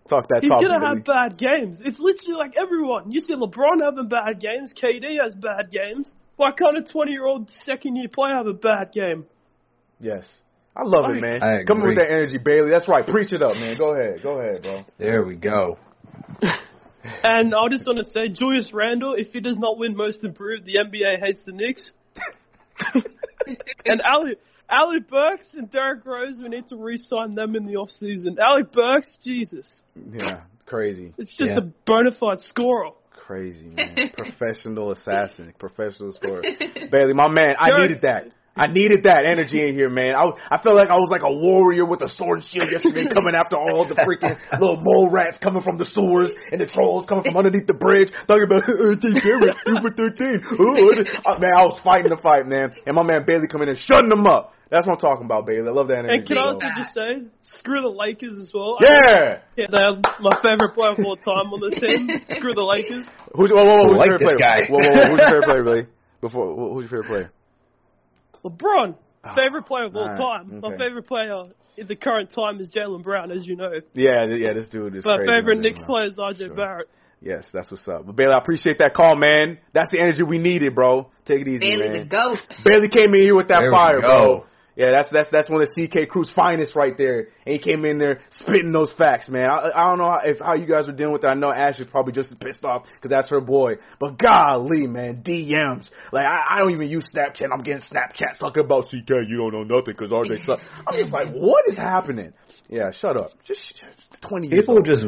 A: Talk that
E: He's
A: talk,
E: gonna have bad games. It's literally like everyone. You see LeBron having bad games. KD has bad games. Why can't a 20 year old second year player have a bad game?
A: Yes. I love it, man.
B: I
A: Coming with that energy, Bailey. That's right. Preach it up, man. Go ahead. Go ahead, bro.
B: There we go. *laughs*
E: And I just want to say, Julius Randle, if he does not win Most Improved, the NBA hates the Knicks. *laughs* and Ali, Alec Burks and Derrick Rose, we need to re-sign them in the off season. Alec Burks, Jesus,
A: Yeah. Crazy.
E: it's just
B: Yeah.
E: a bona fide scorer.
A: Crazy, man. Professional assassin. *laughs* Professional scorer. Bailey, my man, I needed that. I needed that energy in here, man. I, I felt like I was like a warrior with a sword and shield yesterday, *laughs* coming after all the freaking little mole rats coming from the sewers and the trolls coming from underneath the bridge, talking about T. Barrett, *laughs* super thirteen. Ooh, uh, man, I was fighting the fight, man. And my man Bailey coming in, and shutting them up. That's what I'm talking about, Bailey. I love that energy.
E: And can I
A: bro.
E: also just say, screw the Lakers as well.
A: Yeah.
E: Yeah, they're my favorite player of all time on the team. Screw the Lakers.
A: Who's, whoa, whoa, whoa, who's
B: Like
A: your favorite player?
B: guy.
A: Whoa, whoa, whoa, who's your favorite player, *laughs* Billy? Before, who's your favorite player?
E: LeBron, ah. favorite player of all
A: Alright,
E: time. My favorite player in the current time is Jaylen Brown, as you know.
A: Yeah, yeah, this dude is
E: My
A: crazy.
E: favorite
A: man.
E: Knicks player is RJ
A: Sure.
E: Barrett.
A: Yes, that's what's up. But Bailey, I appreciate that call, man. That's the energy we needed, bro. Take it easy,
C: Bailey
A: man.
C: the goat.
A: Bailey came in here with that
B: There we
A: fire,
B: go.
A: bro. Yeah, that's that's that's one of CK Crew's finest right there. And he came in there spitting those facts, man. I, I don't know how, if how you guys were dealing with that. I know Ash is probably just as pissed off because that's her boy. But golly, man, DMs. Like I, I don't even use Snapchat. I'm getting Snapchat talking about CK. You don't know nothing because RJ suck. I'm just like, what is happening? Yeah, shut up. Just, just twenty years
B: People just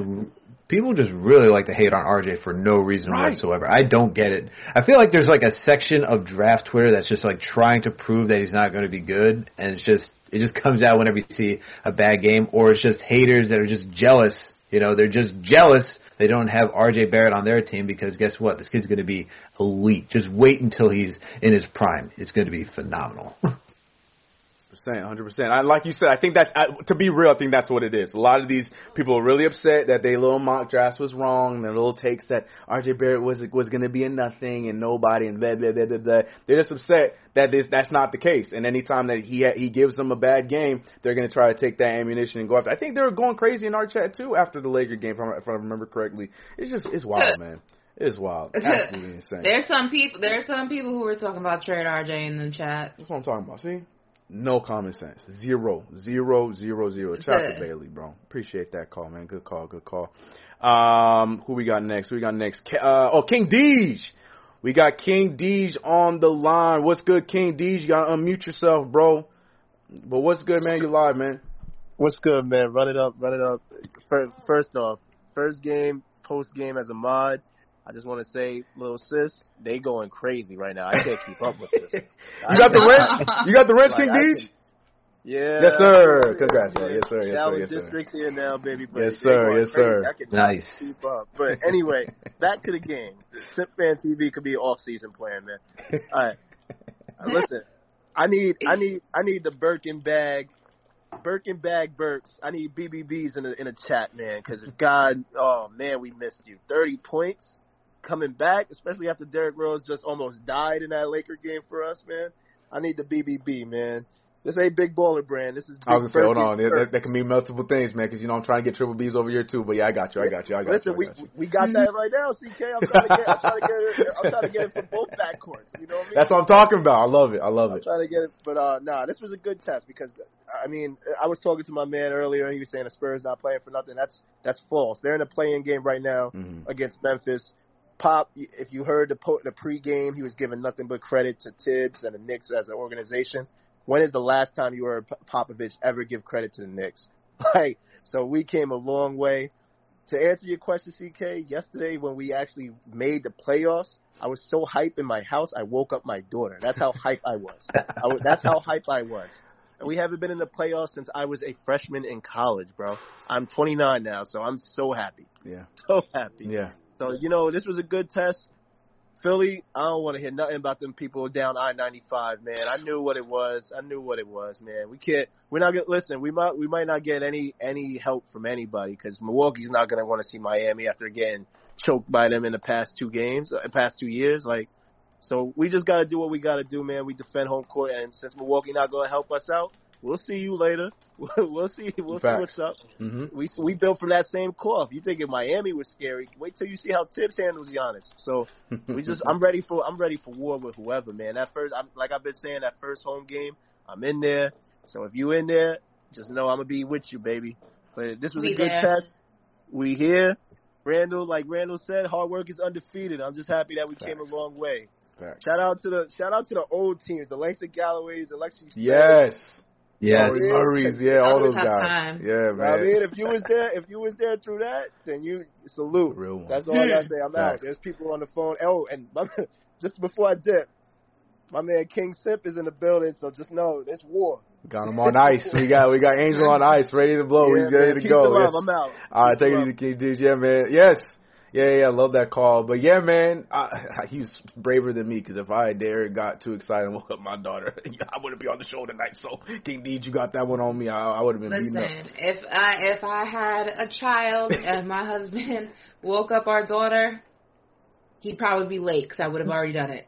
B: people just really like to hate on RJ for no reason
A: Right.
B: whatsoever. I don't get it. I feel like there's like a section of draft Twitter that's just like trying to prove that he's not going to be good, and it's just it just comes out whenever you see a bad game, or it's just haters that are just jealous. You know, they're just jealous they don't have RJ Barrett on their team because guess what? This kid's going to be elite. Just wait until he's in his prime. It's going to be phenomenal. *laughs*
A: percent, hundred percent. I like you said. I think that's I, to be real. I think that's what it is. A lot of these people are really upset that their little mock draft was wrong. Their little takes that R.J. Barrett was was going to be a nothing and nobody and blah blah blah blah blah. They're just upset that this that's not the case. And anytime that he ha- he gives them a bad game, they're going to try to take that ammunition and go after. I think they were going crazy in our chat too after the Laker game, if I, if I remember correctly. It's just it's wild, man. It's wild. *laughs* Absolutely insane.
C: There's some people. There's some people who were talking about trade RJ in the chat.
A: That's what I'm talking about. See? No common sense. Zero. Zero, zero, zero. Shout out to Bailey, bro. Appreciate that call, man. Good call, good call. Um, who we got next? Who we got next? Uh, oh, King Deej. We got King Deej on the line. What's good, King Deej? You gotta unmute yourself, bro. But what's good, man? You live, man.
F: What's good, man? Run it up, run it up. First off, first game, post game as a mod. I just want to say, little sis, they going crazy right now. I can't keep up with this. *laughs*
A: You got the wrench? You got the wrench, King
F: Like, I
A: Deej?
F: can- Yeah.
A: Yes, sir. Congrats, bro. Yes, sir. Yes, sir.
F: Shower
A: Yes, sir.
F: districts here now, baby. But
A: Yes,
F: they
A: sir.
F: going
A: Yes,
F: crazy.
A: sir.
F: I cannot
B: Nice.
F: Keep up. But anyway, *laughs* back to the game. Simp Fan TV could be an off-season plan, man. All right. *laughs* Uh, Listen, I need, I need, I need the Birkin bag, Birkin bag Burks. I need BBBs in a in a chat, man. Because God, oh man, we missed you. Thirty points coming back, especially after Derrick Rose just almost died in that Laker game for us, man. I need the BBB, man. This ain't big baller brand. This is. Big
A: I was gonna say, hold on. That, that, can mean multiple things, man. Because you know I'm trying to get triple B's over here too. But yeah, I got you. I got you. I got
F: Listen,
A: you. I
F: we we got that right now, CK. I'm trying to get I'm trying to get it I'm trying to get it for both backcourts. You know what I mean?
A: That's what I'm talking about. I love it. I love
F: I'm
A: it.
F: trying to get it, but uh, nah, this was a good test because I mean, I was talking to my man earlier. and He was saying the Spurs not playing for nothing. That's that's false. They're in a playing game right now
A: Mhm.
F: against Memphis. Pop, if you heard the po- the pregame, he was giving nothing but credit to Thibs and the Knicks as an organization. When is the last time you heard Popovich ever give credit to the Knicks? *laughs* Like, so we came a long way. To answer your question, CK, yesterday when we actually made the playoffs, I was so hype in my house, I woke up my daughter. That's how hype I was. I was that's how hype I was. And we haven't been in the playoffs since I was a freshman in college, bro. I'm 29 now, so I'm so happy.
A: Yeah.
F: So happy.
A: Yeah.
F: So, you know, this was a good test. Philly, I don't want to hear nothing about them people down I ninety five, man. I knew what it was. I knew what it was, man. We can't. We're not gonna listen. We might. We might not get any any help from anybody because Milwaukee's not gonna want to see Miami after getting choked by them in the past two games, uh, past two years. Like, so we just gotta do what we gotta do, man. We defend home court, and since Milwaukee not gonna help us out, we'll see you later. *laughs* we'll see. We'll see what's up.
A: hmm
F: We we built from that same cloth. You think if Miami was scary? Wait till you see how Thibs handles Giannis. So we just *laughs* I'm ready for I'm ready for war with whoever, man. That first I'm like I've been saying that first home game, I'm in there. So if you in there, just know I'm gonna be with you, baby. But this was
C: Be
F: a good
C: there.
F: test. We here. Randle, like Randle said, hard work is undefeated. I'm just happy that we came a long way.
A: Facts.
F: Shout out to the shout out to the old teams, the Langston Galloways, Alexis.
A: Yes.
B: Yes.
A: Murray Murray's, yeah, all
C: That
A: those guys.
C: time.
A: Yeah,
F: I
A: man.
F: mean, if you was there, if you was there through that, then you salute.
A: Real one.
F: That's all I gotta say. I'm out. There's people on the phone. Oh, and my, *laughs* just before I dip, my man King Sip is in the building, so just know there's war.
A: Got him on ice. We got we got Angel on ice, ready to blow. *laughs*
F: Yeah,
A: He's ready
F: man.
A: to
F: Peace
A: go. Yes.
F: I'm out.
A: All right,
F: Peace
A: take it easy, King D's. Yeah, man. Yes. Yeah, yeah, I love that call. But yeah, man, I, *laughs* he's braver than me because if I dare got too excited and woke up my daughter, *laughs* I wouldn't be on the show tonight. So King Deej, you got that one on me. I, I would have been
C: Listen, if I if I had a child *laughs* and my husband woke up our daughter, he'd probably be late because I would have already done it.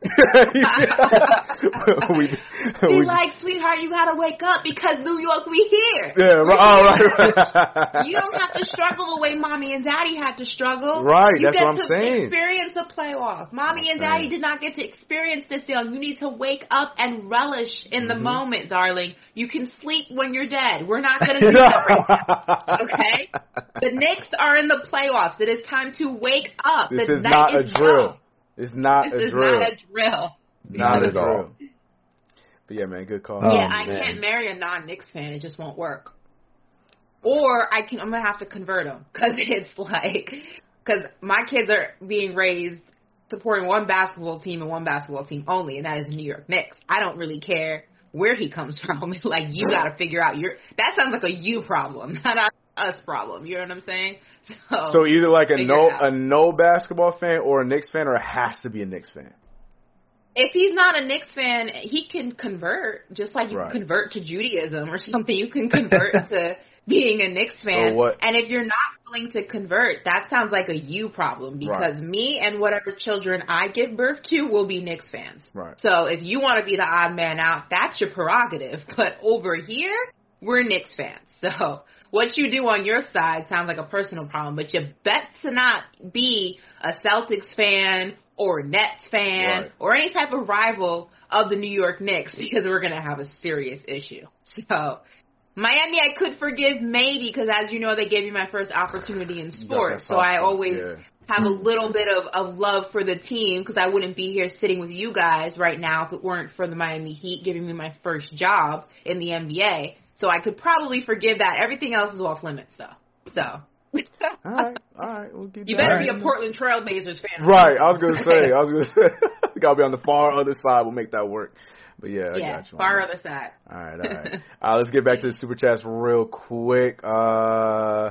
C: *laughs*
A: we,
C: Be
A: we-
C: like, sweetheart, you gotta wake up because New York, we here.
A: yeah, right, oh, right, right.
C: You don't have to struggle the way mommy and daddy had to struggle.
A: Right,
C: you
A: that's
C: get
A: what I'm
C: to
A: saying.
C: experience the playoff. Mommy and daddy
A: saying.
C: did not get to experience this young. You need to wake up and relish in
A: Mm-hmm.
C: the moment, darling. You can sleep when you're dead. We're not gonna *laughs* do that right now. Okay? The Knicks are in the playoffs. It is time to wake up.
A: This
C: the
A: is
C: night
A: not a
C: is
A: drill.
C: young.
A: It's not
C: This
A: a
C: is
A: drill.
C: not a drill.
B: Not at all.
A: Drill. But yeah, man, good call.
B: Oh,
C: yeah, I
B: man.
C: can't marry a non-Knicks fan. It just won't work. Or I can. I'm gonna have to convert them because *laughs* it's like because my kids are being raised supporting one basketball team and one basketball team only, and that is the New York Knicks. I don't really care where he comes *laughs* from. Like you got to figure out your. That sounds like a you problem, *laughs* not a us problem. You know what I'm saying? So,
A: So either like a no a no basketball fan or a Knicks fan, or it has to be a Knicks fan.
C: If he's not a Knicks fan, he can convert, just like you
A: Right.
C: can convert to Judaism or *laughs* something. You can convert *laughs* to being a Knicks fan. And if you're not willing to convert, that sounds like a you problem because me and whatever children I give birth to will be Knicks fans.
A: Right.
C: So if you want to be the odd man out, that's your prerogative. *laughs* But over here, we're Knicks fans. So what you do on your side sounds like a personal problem, but you bet to not be a Celtics fan or Nets fan
A: Right.
C: or any type of rival of the New York Knicks because we're going to have a serious issue. *laughs* So Miami, I could forgive maybe because as you know, they gave me my first opportunity in sports. So I always
A: yeah.
C: have a little bit of, of love for the team because I wouldn't be here sitting with you guys right now if it weren't for the Miami Heat giving me my first job in the NBA. So I could probably forgive that. Everything else is off limits though. So *laughs*
A: All right, all right, we'll keep
C: you better
A: in
C: be a
A: mind.
C: Portland Trailblazers fan.
A: Right, I was gonna *laughs* say, I was gonna *laughs* say, I think I'll be on the far other side. We'll make that work. But yeah, I got you.
C: far
A: that.
C: other side.
A: All right, all right. uh, let's get back to the super chats real quick. Uh,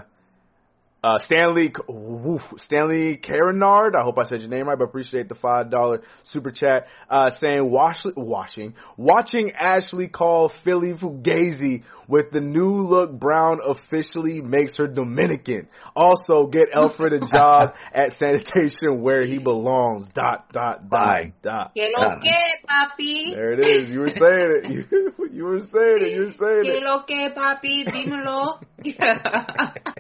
A: uh, Stanley, woof, Stanley Carinard. I hope I said your name right, but appreciate the five dollar super chat. Uh, saying wash, washing, watching Ashley call Philly Fugazi with the new look Brown officially makes her Dominican. Also, get Alfred a *laughs* job at sanitation where he belongs. Dot dot dot
B: Bye.
A: dot.
C: Que lo que, papi?
A: There it is. You were saying it. *laughs* You, you were saying it. You were saying
C: Que
A: it.
C: lo que, papi? Dímelo. *laughs*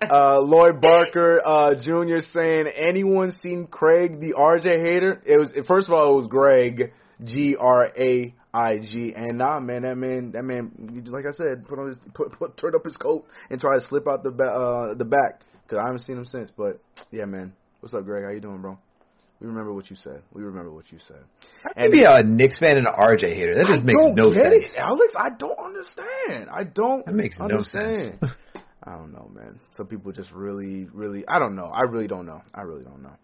C: *laughs*
A: Uh, Lloyd Barker uh, Jr. saying, anyone seen Craig the RJ hater? It was first of all, it was Greg G R A I G, and nah, man, that man, that man, like I said, put on his put, put turned up his coat and tried to slip out the ba- uh, the back because I haven't seen him since. But yeah, man, what's up, Greg? How you doing, bro? We remember what you said. We remember what you said.
B: And be a Knicks fan and an RJ hater. That just
A: I
B: makes no sense.
A: it, Alex. I don't understand. I don't.
B: That makes no sense. *laughs*
A: I don't know, man. Some people just really, really. I don't know. I really don't know. I really don't know.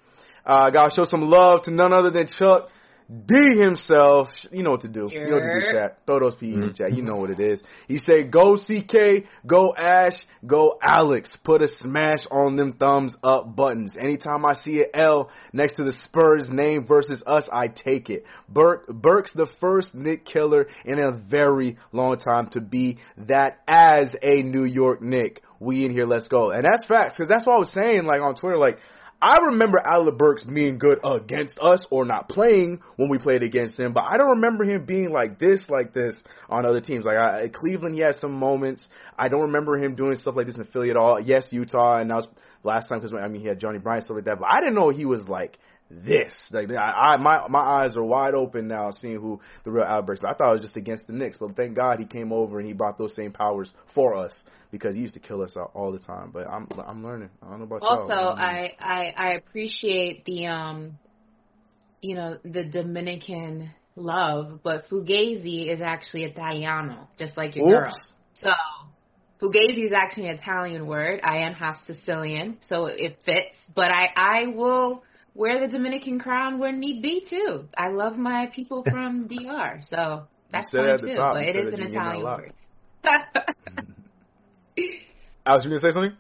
A: Uh, gotta show some love to none other than Chuck D himself. You know what to do. You know what to do,
C: Sure.
A: chat. Throw those PEs in chat. You know what it is. He said, "Go CK, go Ash, go Alex. Put a smash on them thumbs up buttons. Anytime I see an L next to the Spurs name versus us, I take it. Burke, Burke's the first Nick killer in a very long time to be that as a New York Nick. We in here, let's go. And that's facts because that's what I was saying, like on Twitter, like. I remember Alec Burks being good against us or not playing when we played against him, but I don't remember him being like this, like this on other teams. Like I, Cleveland, he had some moments. I don't remember him doing stuff like this in Philly at all. Yes, Utah, and that was last time because I mean he had Johnny Bryant stuff like that, but I didn't know he was like this. Like I, I my my eyes are wide open now, seeing who the real Alec Burks. I thought it was just against the Knicks, but thank God he came over and he brought those same powers for us because he used to kill us all, all the time. But I'm I'm learning. I don't know about y'all.
C: Also. I, I I appreciate the um, you know, the Dominican love, but Fugazi is actually Italiano, just like your girl. So Fugazi is actually an Italian word. I am half Sicilian, so it fits. But I I will wear the Dominican crown when need be too. I love my people *laughs* from DR, so that's
A: said
C: fine too.
A: top.
C: But
A: You
C: it
A: said
C: is
A: that
C: an
A: you get that a
C: Italian
A: lot.
C: word. *laughs* Mm-hmm.
A: Alex, you gonna say something?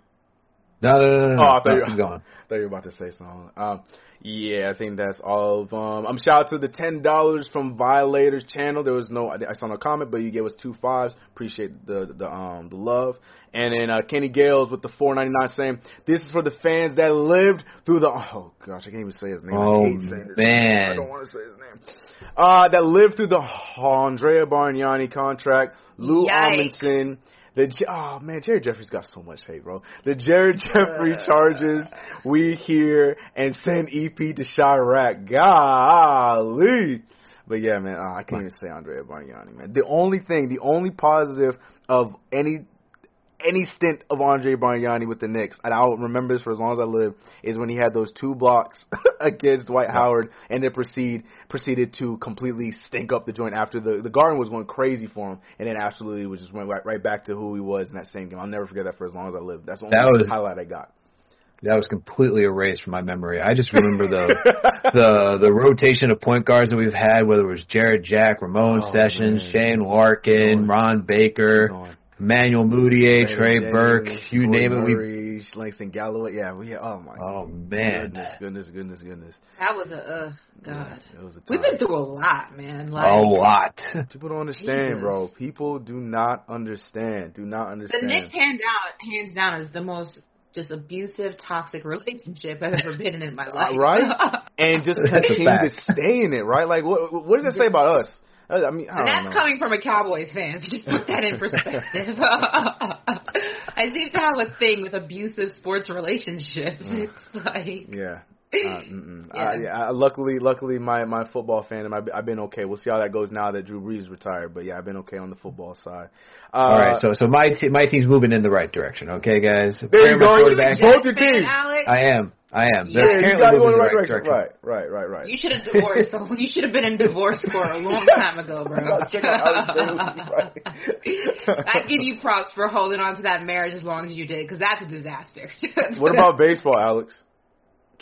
B: No, no, no, no. no.
A: Oh, I thought
B: No,
A: you-
B: keep going.
A: Thought you were about to say something. Um, yeah, I think that's all of them. Um, shout out to the ten dollars from Violators channel. There was no, I saw no comment, but you gave us two fives. Appreciate the the um the love. And then uh, Kenny Gales with the four ninety nine saying, "This is for the fans that lived through the oh gosh, I can't even say his name.
B: Oh
A: I hate saying his
B: man,
A: name. I don't want to say his name. Uh, that lived through the Andrea Bargnani contract, Lou
C: Yikes.
A: Amundson." The J- oh man, Jared Jeffries got so much hate, bro. The Jared *laughs* Jeffrey charges we hear and send EP to Chirac. Golly. But yeah, man, uh, I can't even say Andrea Bargnani, man. The only thing, the only positive of any any stint of Andre Bargnani with the Knicks, and I'll remember this for as long as I live, is when he had those two blocks *laughs* against Dwight Howard, and then proceed proceeded to completely stink up the joint after the the Garden was going crazy for him, and then absolutely was just went right, right back to who he was in that same game. I'll never forget that for as long as I live. That's the only
B: That was-
A: highlight I got.
B: that was completely erased from my memory. I just remember the *laughs* the the rotation of point guards that we've had, whether it was Jarrett Jack, Ramon
A: Oh,
B: Sessions,
A: man.
B: Shane Larkin, Ron Baker,
A: Keep going.
B: Emmanuel Mudiay,
A: Brandon
B: Trey
A: Jennings,
B: Burke, you
A: Corey
B: name it. We
A: Murray, Langston Galloway. Yeah, we. Oh my.
B: Oh man,
A: Goodness, goodness, goodness, goodness.
C: That was a uh, God.
A: Yeah, it was a
C: We've been through a lot, man. Like
B: a lot.
A: People don't understand,
C: Jesus.
A: bro. People do not understand. Do not understand.
C: the
A: understand.
C: Knicks hands down, hands down, is the most just abusive, toxic *laughs* relationship I've ever been in in my life.
A: right? *laughs* and just
B: That's a
A: continue to stay in it, right? Like, what what does that say about us? I I mean, I
C: And
A: don't
C: that's
A: know.
C: coming from a Cowboys fan. So just put that in *laughs* perspective. I seem to have a thing with abusive sports relationships. *laughs* It's like
A: Yeah. *laughs* Uh.
C: Yeah.
A: Uh, yeah. I, luckily, luckily, my my football fandom, I've, I've been okay. We'll see how that goes now that Drew Brees retired. But yeah, I've been okay on the football side. Uh,
B: All right, so so my te- my team's moving in the right direction. Okay, guys.
A: There you
B: Apparently
A: go. Both your teams.
B: I am. I am.
C: Yeah,
B: They're
A: yeah, you
B: apparently
A: got to
B: moving
A: in the
B: in
A: right direction.
B: direction.
A: Right, right, right, right.
C: you should have divorced. *laughs* you should have been in divorce court a long time ago, bro.
A: Check out Alex
C: I give you props for holding on to that marriage as long as you did, because that's a disaster.
A: What about baseball, Alex?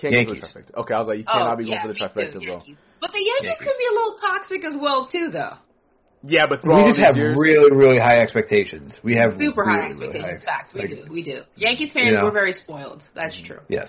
A: Can't go for the trifecta. Okay, I was like, you cannot
C: oh,
A: be going
C: yeah,
A: for the
C: me too,
A: trifecta, bro.
C: Yankees. But the Yankees,
B: Yankees.
C: can be a little toxic as well too, though.
A: Yeah, but
B: We just have
A: years,
B: really, really high expectations. We have
C: Super
B: really,
C: high
B: really
C: expectations.
B: high-
C: Facts, we
B: like,
C: do, we do. Yankees fans
B: You know.
C: were very spoiled. That's mm-hmm. true.
B: Yes.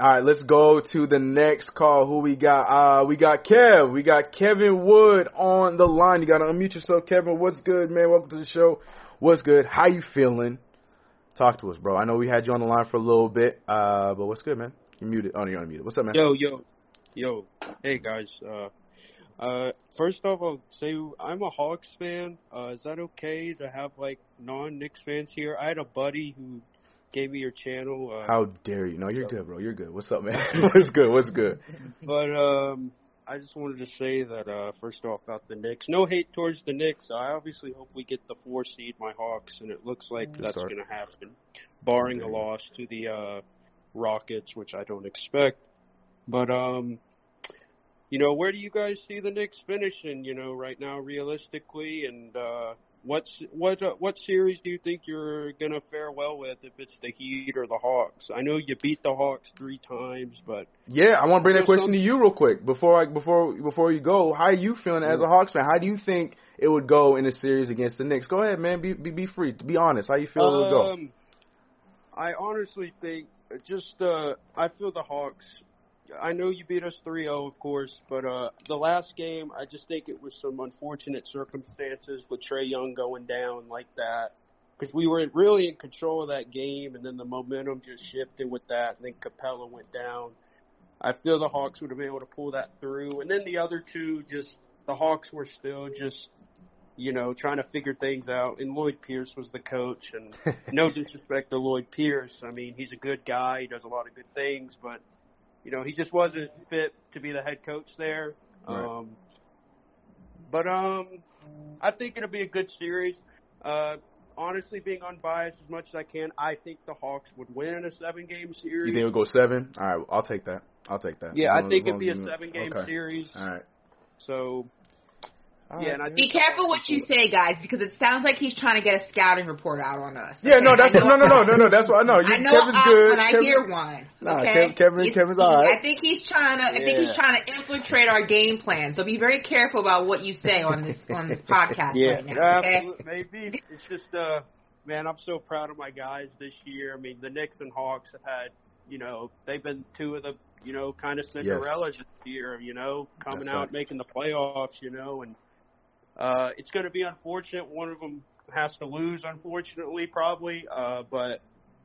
A: All right, let's go to the next call. Who we got? Uh, we got Kev. We got Kevin Wood on the line. You gotta unmute yourself, Kevin. What's good, man? Welcome to the show. What's good? How you feeling? Talk to us, bro. I know we had you on the line for a little bit, uh, but what's good, man? You're muted. Oh, you're unmuted. What's up, man?
G: Yo, yo, yo. Hey guys. Uh, uh, first off, I'll say I'm a Hawks fan. Uh, is that okay to have like non-Knicks fans here? I had a buddy who gave me your channel. Uh,
A: How dare you? No, you're good, bro. You're good. What's up, man? *laughs* what's good? What's good?
G: But um, I just wanted to say that uh, first off about the Knicks. No hate towards the Knicks. I obviously hope we get the four seed, my Hawks, and it looks like that's going to happen, barring a loss to the uh, Rockets, which I don't expect. But um, you know, where do you guys see the Knicks finishing? You know, right now, realistically, and uh, what's what uh, what series do you think you're gonna fare well with if it's the Heat or the Hawks? I know you beat the Hawks three times, but
A: Yeah, I want to bring that question to you real quick before I before before you go. How are you feeling as a Hawks fan? How do you think it would go in a series against the Knicks? Go ahead, man. Be be, be free. Be honest. How you feel it would go?
G: Um, I honestly think uh, just uh, I feel the Hawks I know you beat us 3-0, of course, but uh, the last game, I just think it was some unfortunate circumstances with Trae Young going down like that. Because we were really in control of that game, and then the momentum just shifted with that, and then Capela went down. I feel the Hawks would have been able to pull that through. And then the other two, just the Hawks were still just, you know, trying to figure things out. And Lloyd Pierce was the coach, and *laughs* no disrespect to Lloyd Pierce. I mean, he's a good guy. He does a lot of good things, but you know, he just wasn't fit to be the head coach there.
A: Right.
G: Um, but um, I think it'll be a good series. Uh, honestly, being unbiased as much as I can, I think the Hawks would win in a seven-game series.
A: You think we'll go seven? All right, I'll take that. I'll take that.
G: Yeah, I think it'd be a seven-game
A: okay.
G: series.
A: All right.
G: So,
A: All
G: yeah,
A: right.
G: and I
C: Be careful what you say, guys, because it sounds like he's trying to get a scouting report out on us.
A: Yeah, no, that's no, no, no, no, no. That's what I know. You,
C: I know
A: Kevin's
C: us
A: good.
C: when I
A: Kevin,
C: hear one.
A: Nah,
C: okay?
A: Kev- Kevin-
C: He's-
A: Kevin's all right.
C: I think he's trying to. I think he's trying to infiltrate our game plan. So be very careful about what you say on this on this *laughs* podcast
G: Yeah,
C: right now. Okay.
G: absolutely. Maybe it's just, uh, man, I'm so proud of my guys this year. I mean, the Knicks and Hawks have had, you know, they've been two of the, you know, kind of Cinderellas this year. You know, coming
A: That's
G: out
A: right.
G: making the playoffs. You know, and uh, it's going to be unfortunate. One of them has to lose, unfortunately, probably. Uh, but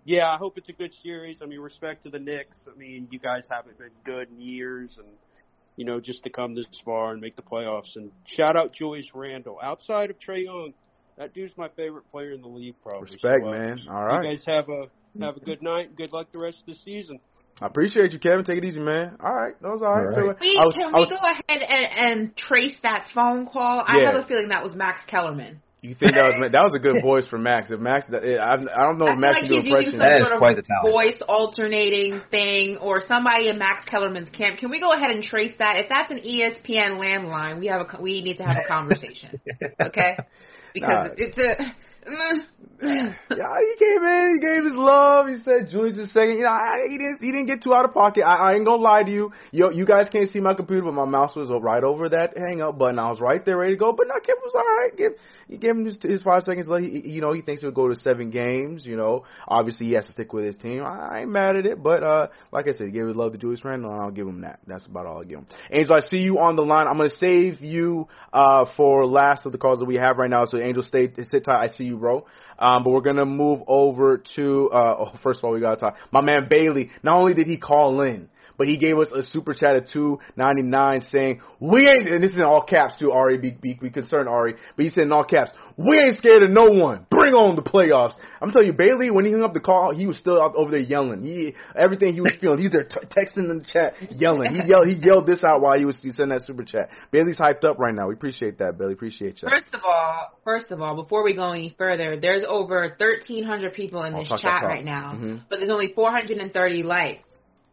G: yeah, I hope it's a good series. I mean, respect to the Knicks. I mean, you guys haven't been good in years, and you know, just to come this far and make the playoffs. And shout out Julius Randle. Outside of Trae Young, that dude's my favorite player in the league, probably.
A: Respect,
G: So, uh,
A: man. All right.
G: You guys have a have a good night. and Good luck the rest of the season.
A: I appreciate you, Kevin. Take it easy, man. All right, that was all right.
B: All
A: Feel
C: We,
A: was-
C: can
A: I
C: we
A: was-
C: go ahead and, and trace that phone call? I
A: Yeah.
C: have a feeling that was Max Kellerman.
A: You think that was that was a good *laughs* voice for Max? If Max, I, I don't know if
C: feel
A: Max
C: like
A: can do impressions.
B: That is
C: sort of
B: quite the talent.
C: voice alternating thing or somebody in Max Kellerman's camp. Can we go ahead and trace that? If that's an ESPN landline, we have a co- we need to have a *laughs* conversation, okay? *laughs* Because
A: Nah.
C: it's a.
A: yeah, he came in, he gave his love. He said Julius is second. You know, I, he didn't he didn't get too out of pocket. I, I ain't gonna lie to you. You you guys can't see my computer, but my mouse was right over that hang up button. I was right there, ready to go. But no, Kevin was all right. Give you give him his, his five seconds. Let he, you know he thinks he'll go to seven games. You know, obviously he has to stick with his team. I, I ain't mad at it, but uh, like I said, he gave his love to Julius Randle, and I'll give him that. That's about all I give him. Angel, I see you on the line. I'm gonna save you uh for last of the calls that we have right now. So Angel, stay sit tight. I see you, bro. Um, but we're gonna move over to uh, oh, first of all, we gotta talk. My man Bailey. Not only did he call in, but he gave us a super chat at two ninety nine saying we ain't. And this is in all caps too. Ari, be, be, be concerned, Ari. But he said in all caps, we ain't scared of no one. Bring on the playoffs. I'm telling you, Bailey. When he hung up the call, he was still out over there yelling. He everything he was *laughs* feeling. He was there t- texting in the chat, yelling. He yelled. He yelled this out while he was he sending that super chat. Bailey's hyped up right now. We appreciate that, Bailey. Appreciate you.
C: First of all, first of all, before we go any further, there's over 1,300 people in
A: Oh,
C: this chat right now,
A: Mhm.
C: but there's only 430 likes.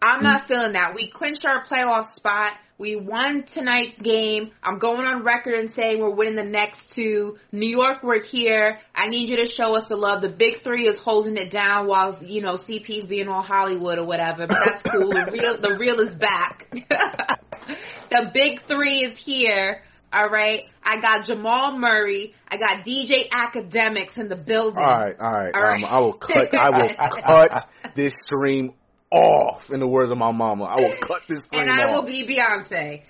C: I'm not feeling that. We clinched our playoff spot. We won tonight's game. I'm going on record and saying we're winning the next two. New York, we're here. I need you to show us the love. The big three is holding it down while you know CP's being all Hollywood or whatever. But that's cool. the real, the real is back. *laughs* the big three is here. All right. I got Jamal Murray. I got DJ Academics in the building.
A: All right, all right.
C: All right.
A: Um, I will *laughs* cut. I will *laughs* cut this stream off. In the words of my mama, I will cut this stream
C: and I
A: off.
C: will be Beyonce.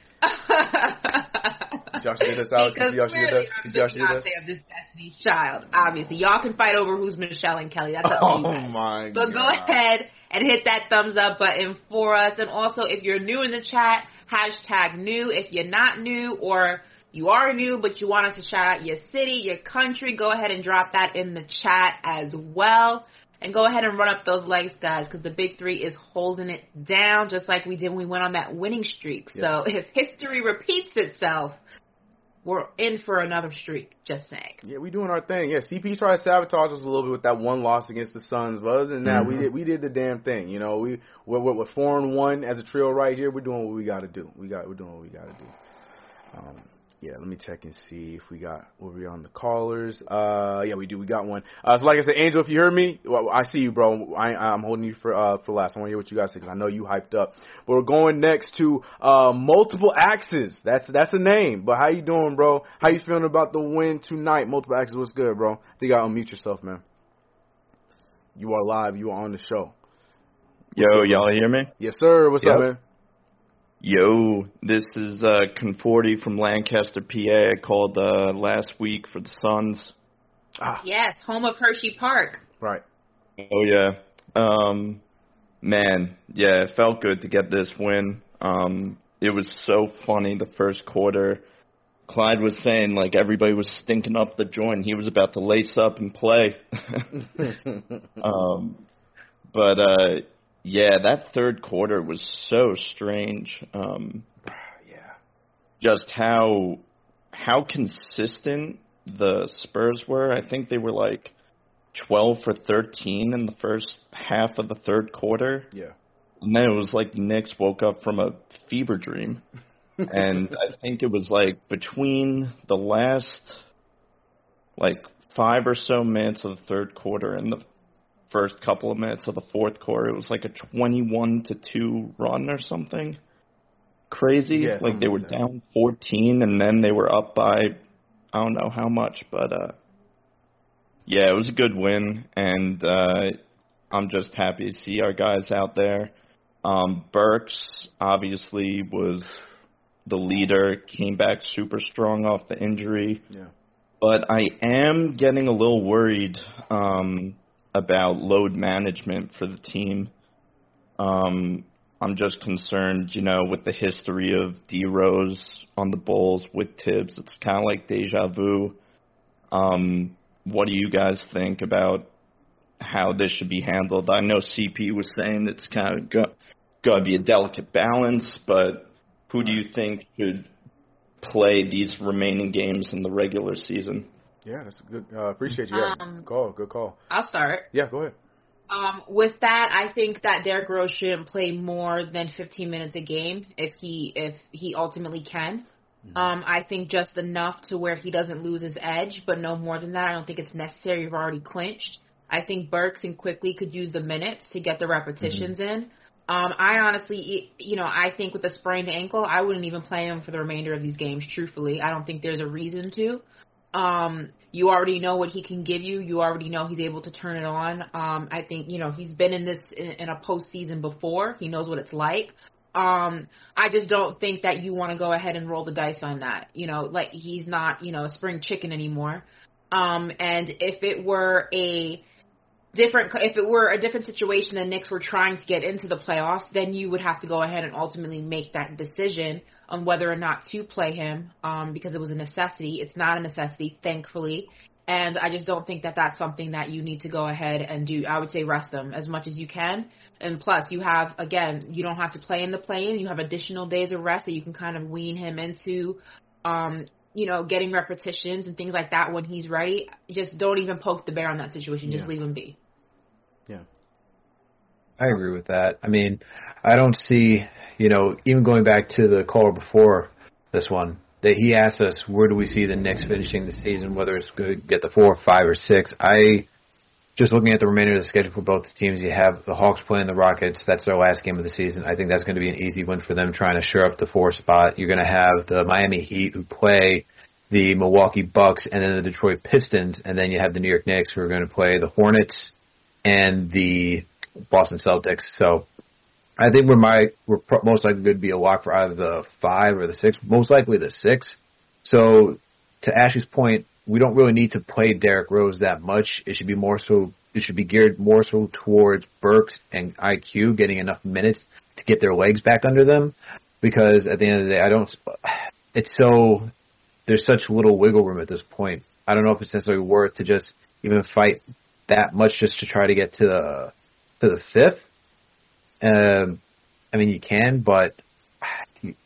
A: Did y'all see this, Alex? Did
C: Because
A: y'all see
C: clearly
A: this? Did y'all see this?
C: Beyonce of this Destiny's Child. Obviously, y'all can fight over who's Michelle and Kelly. That's up to you
A: Oh
C: guys.
A: my
C: So
A: god.
C: go ahead and hit that thumbs up button for us. And also, if you're new in the chat, hashtag new. If you're not new or you are new but you want us to shout out your city, your country, go ahead and drop that in the chat as well. And go ahead and run up those legs, guys, because the big three is holding it down just like we did when we went on that winning streak. So if history repeats itself, we're in for another streak. Just saying.
A: Yeah, we doing our thing. Yeah, CP tried to sabotage us a little bit with that one loss against the Suns, but other than that, we
B: Mhm.
A: did we did the damn thing. You know, we we're, we're, we're four and one as a trio right here. We're doing what we got to do. We got we're doing what we got to do. Um, yeah, let me check and see if we got were we on the callers. Uh, yeah, we do. We got one. Uh, so like I said, Angel, if you heard me, well, I see you, bro. I, I'm holding you for uh for last. I want to hear what you guys say because I know you hyped up. But we're going next to uh multiple axes. That's that's a name. But how you doing, bro? How you feeling about the win tonight? Multiple axes. What's good, bro? I think I unmute yourself, man. You are live. You are on the show.
H: Yo, y'all hear me?
A: Yes, sir. What's up, man?
H: Yo, this is uh, Conforti from Lancaster, PA. I called uh, last week for the Suns.
A: Ah,
C: Yes, home of Hershey Park.
A: right.
H: Oh yeah, um, man, yeah, it felt good to get this win. Um, it was so funny the first quarter. Clyde was saying like everybody was stinking up the joint. He was about to lace up and play. *laughs* *laughs* um, but uh, yeah, that third quarter was so strange. Um,
A: yeah.
H: just how how consistent the Spurs were. I think they were like 12 for 13 in the first half of the third quarter.
A: Yeah.
H: And then it was like Knicks woke up from a fever dream. *laughs* and I think it was like between the last like five or so minutes of the third quarter and the first couple of minutes of the fourth quarter, it was like a 21 to 2 run or something. Crazy.
A: Yeah,
H: like they were
A: like
H: down 14 and then they were up by I don't know how much, but uh yeah, it was a good win and uh I'm just happy to see our guys out there. Um Burks obviously was the leader, came back super strong off the injury.
A: Yeah.
H: But I am getting a little worried um about load management for the team. Um I'm just concerned, you know, with the history of D Rose on the Bulls with Thibs. It's kind of like deja vu. Um, what do you guys think about how this should be handled? I know CP was saying it's kind of got, got to be a delicate balance, but who do you think should play these remaining games in the regular season?
A: Yeah, that's a good. Uh, appreciate you. Yeah,
C: Um,
A: call. Good call.
C: I'll start.
A: Yeah, go ahead.
C: Um, with that, I think that Derrick Rose shouldn't play more than 15 minutes a game if he if he ultimately can. Um, I think just enough to where he doesn't lose his edge, but no more than that. I don't think it's necessary. You've already clinched. I think Burks and Quickley could use the minutes to get the repetitions in. Um, I honestly, you know, I think with a sprained ankle, I wouldn't even play him for the remainder of these games. Truthfully, I don't think there's a reason to. Um, you already know what he can give you. You already know he's able to turn it on. Um, I think you know he's been in this in, in a postseason before. He knows what it's like. Um, I just don't think that you want to go ahead and roll the dice on that. You know, like he's not you know a spring chicken anymore. Um, and if it were a different if it were a different situation and Knicks were trying to get into the playoffs, then you would have to go ahead and ultimately make that decision on whether or not to play him um, because it was a necessity. It's not a necessity, thankfully. And I just don't think that that's something that you need to go ahead and do. I would say rest them as much as you can. And plus, you have, again, you don't have to play in the play in. You have additional days of rest that you can kind of wean him into, um, you know, getting repetitions and things like that when he's ready. Just don't even poke the bear on that situation. Just
A: Yeah.
C: leave him be.
B: I agree with that. I mean, I don't see, you know, even going back to the caller before this one, that he asked us where do we see the Knicks finishing the season, whether it's going to get the four, five, or six. I just looking at the remainder of the schedule for both the teams, you have the Hawks playing the Rockets. That's their last game of the season. I think that's going to be an easy win for them, trying to shore up the four spot. You're going to have the Miami Heat who play the Milwaukee Bucks and then the Detroit Pistons, and then you have the New York Knicks who are going to play the Hornets and the Boston Celtics. So I think we're my we're most likely going to be a lock for either the five or the six. Most likely the six. So to Ashley's point, we don't really need to play Derrick Rose that much. It should be more so. It should be geared more so towards Burks and IQ getting enough minutes to get their legs back under them. Because at the end of the day, I don't. It's so there's such little wiggle room at this point. I don't know if it's necessarily worth to just even fight that much just to try to get to the to the fifth. Um, I mean, you can, but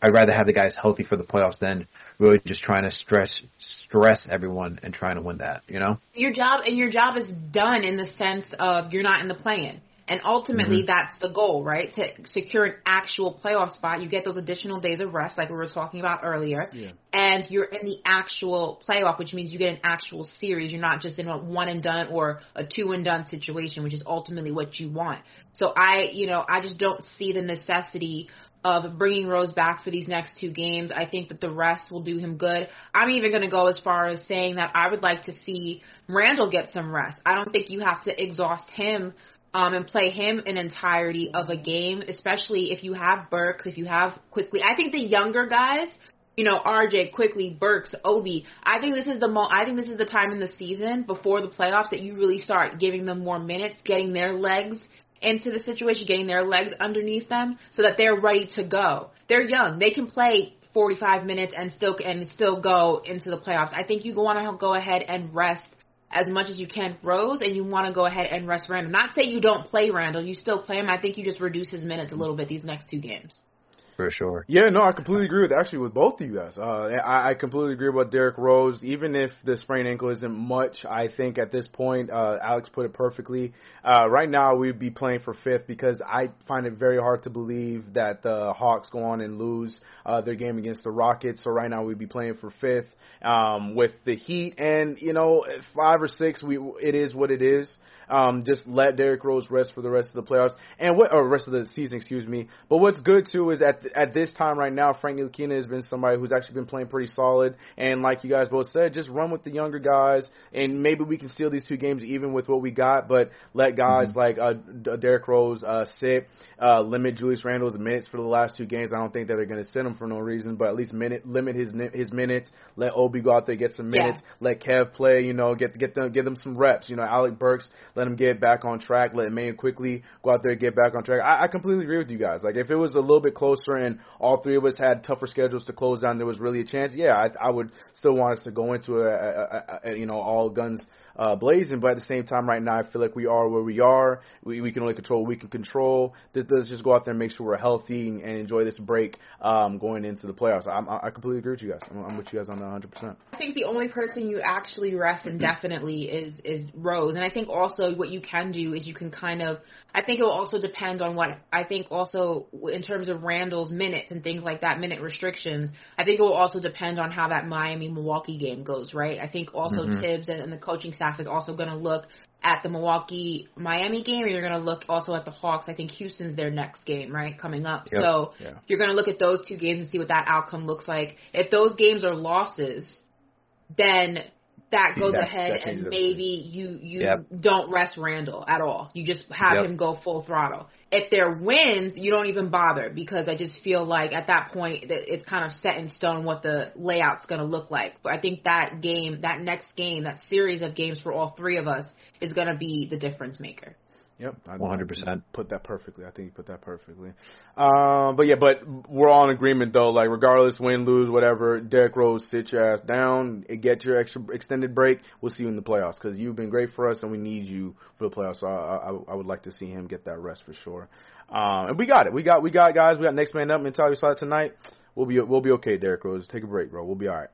B: I'd rather have the guys healthy for the playoffs than really just trying to stress stress everyone and trying to win that. You know?
C: your job and your job is done in the sense of you're not in the play-in. And ultimately, mm-hmm. that's the goal, right? To secure an actual playoff spot, you get those additional days of rest, like we were talking about earlier,
A: Yeah.
C: and you're in the actual playoff, which means you get an actual series. You're not just in a one and done or a two and done situation, which is ultimately what you want. So I, you know, I just don't see the necessity of bringing Rose back for these next two games. I think that the rest will do him good. I'm even going to go as far as saying that I would like to see Randle get some rest. I don't think you have to exhaust him um, and play him an entirety of a game, especially if you have Burks, if you have Quickley. I think the younger guys, you know, RJ, Quickley, Burks, Obi. I think this is the mo- I think this is the time in the season before the playoffs that you really start giving them more minutes, getting their legs into the situation, getting their legs underneath them, so that they're ready to go. They're young; they can play 45 minutes and still and still go into the playoffs. I think you want to go ahead and rest as much as you can Rose, and you want to go ahead and rest Randle. Not say you don't play Randle, you still play him. I think you just reduce his minutes a little bit these next two games.
B: For sure.
A: Yeah, no, I completely agree with actually with both of you guys. Uh, I, I completely agree about Derrick Rose. Even if the sprained ankle isn't much, I think at this point, uh, Alex put it perfectly. Uh, right now, we'd be playing for fifth because I find it very hard to believe that the Hawks go on and lose uh, their game against the Rockets. So right now, we'd be playing for fifth um, with the Heat, and you know, five or six, we it is what it is. Um, just let Derrick Rose rest for the rest of the playoffs and what or rest of the season, excuse me. But what's good too is at at this time right now, Frank Ntilikina has been somebody who's actually been playing pretty solid. And like you guys both said, just run with the younger guys, and maybe we can steal these two games even with what we got. But let guys mm-hmm. like uh, Derrick Rose uh, sit, uh, limit Julius Randle's minutes for the last two games. I don't think that they're going to send him for no reason, but at least minute limit his his minutes. Let Obi go out there get some minutes. Yeah. Let Kev play. You know, get get them give them some reps. You know, Alec Burks let him get back on track. Let Maine Quickley go out there and get back on track. I, I completely agree with you guys. Like if it was a little bit closer and all three of us had tougher schedules to close down, there was really a chance. Yeah, I, I would still want us to go into a, a, a, a you know all guns uh, blazing. But at the same time, right now, I feel like we are where we are. We, we can only control what we can control. This, let's just go out there and make sure we're healthy and, and enjoy this break um, going into the playoffs. I'm, I completely agree with you guys. I'm, I'm with you guys on that 100%.
C: I think the only person you actually rest indefinitely is is Rose, and I think also what you can do is you can kind of. I think it will also depend on what I think also in terms of Randle's minutes and things like that, minute restrictions. I think it will also depend on how that Miami Milwaukee game goes, right? I think also mm-hmm. Thibs and, and the coaching staff is also going to look at the Milwaukee Miami game, you're going to look also at the Hawks. I think Houston's their next game, right, coming up.
B: Yep.
C: So
B: yeah.
C: you're going to look at those two games and see what that outcome looks like. If those games are losses, then that goes
B: That's,
C: ahead
B: that
C: and maybe you you
B: yep.
C: don't rest Randle at all. You just have
B: yep.
C: him go full throttle. If they're wins, you don't even bother because I just feel like at that point that it's kind of set in stone what the layout's going to look like. But I think that game, that next game, that series of games for all three of us is going to be the difference maker.
A: Yep,
B: one hundred percent.
A: Put that perfectly. I think you put that perfectly. Um, but yeah, but we're all in agreement though. Like regardless, win, lose, whatever. Derrick Rose, sit your ass down. Get your extra extended break. We'll see you in the playoffs because you've been great for us and we need you for the playoffs. So I, I, I would like to see him get that rest for sure. Um, and we got it. We got we got guys. We got next man up mentality side tonight. We'll be we'll be okay, Derrick Rose. Take a break, bro. We'll be all right.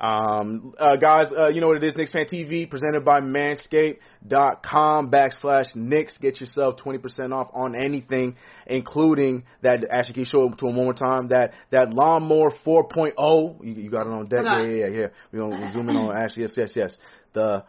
A: Um, uh, guys, uh, you know what it is, Knicks Fan TV, presented by Manscaped.com backslash Knicks. Get yourself 20% off on anything, including that, actually, can you show it to him one more time? That, that Lawnmower 4.0. You, you got it on deck? Yeah, yeah, yeah. We're going to zoom in on Ashley. Yes, yes, yes. The,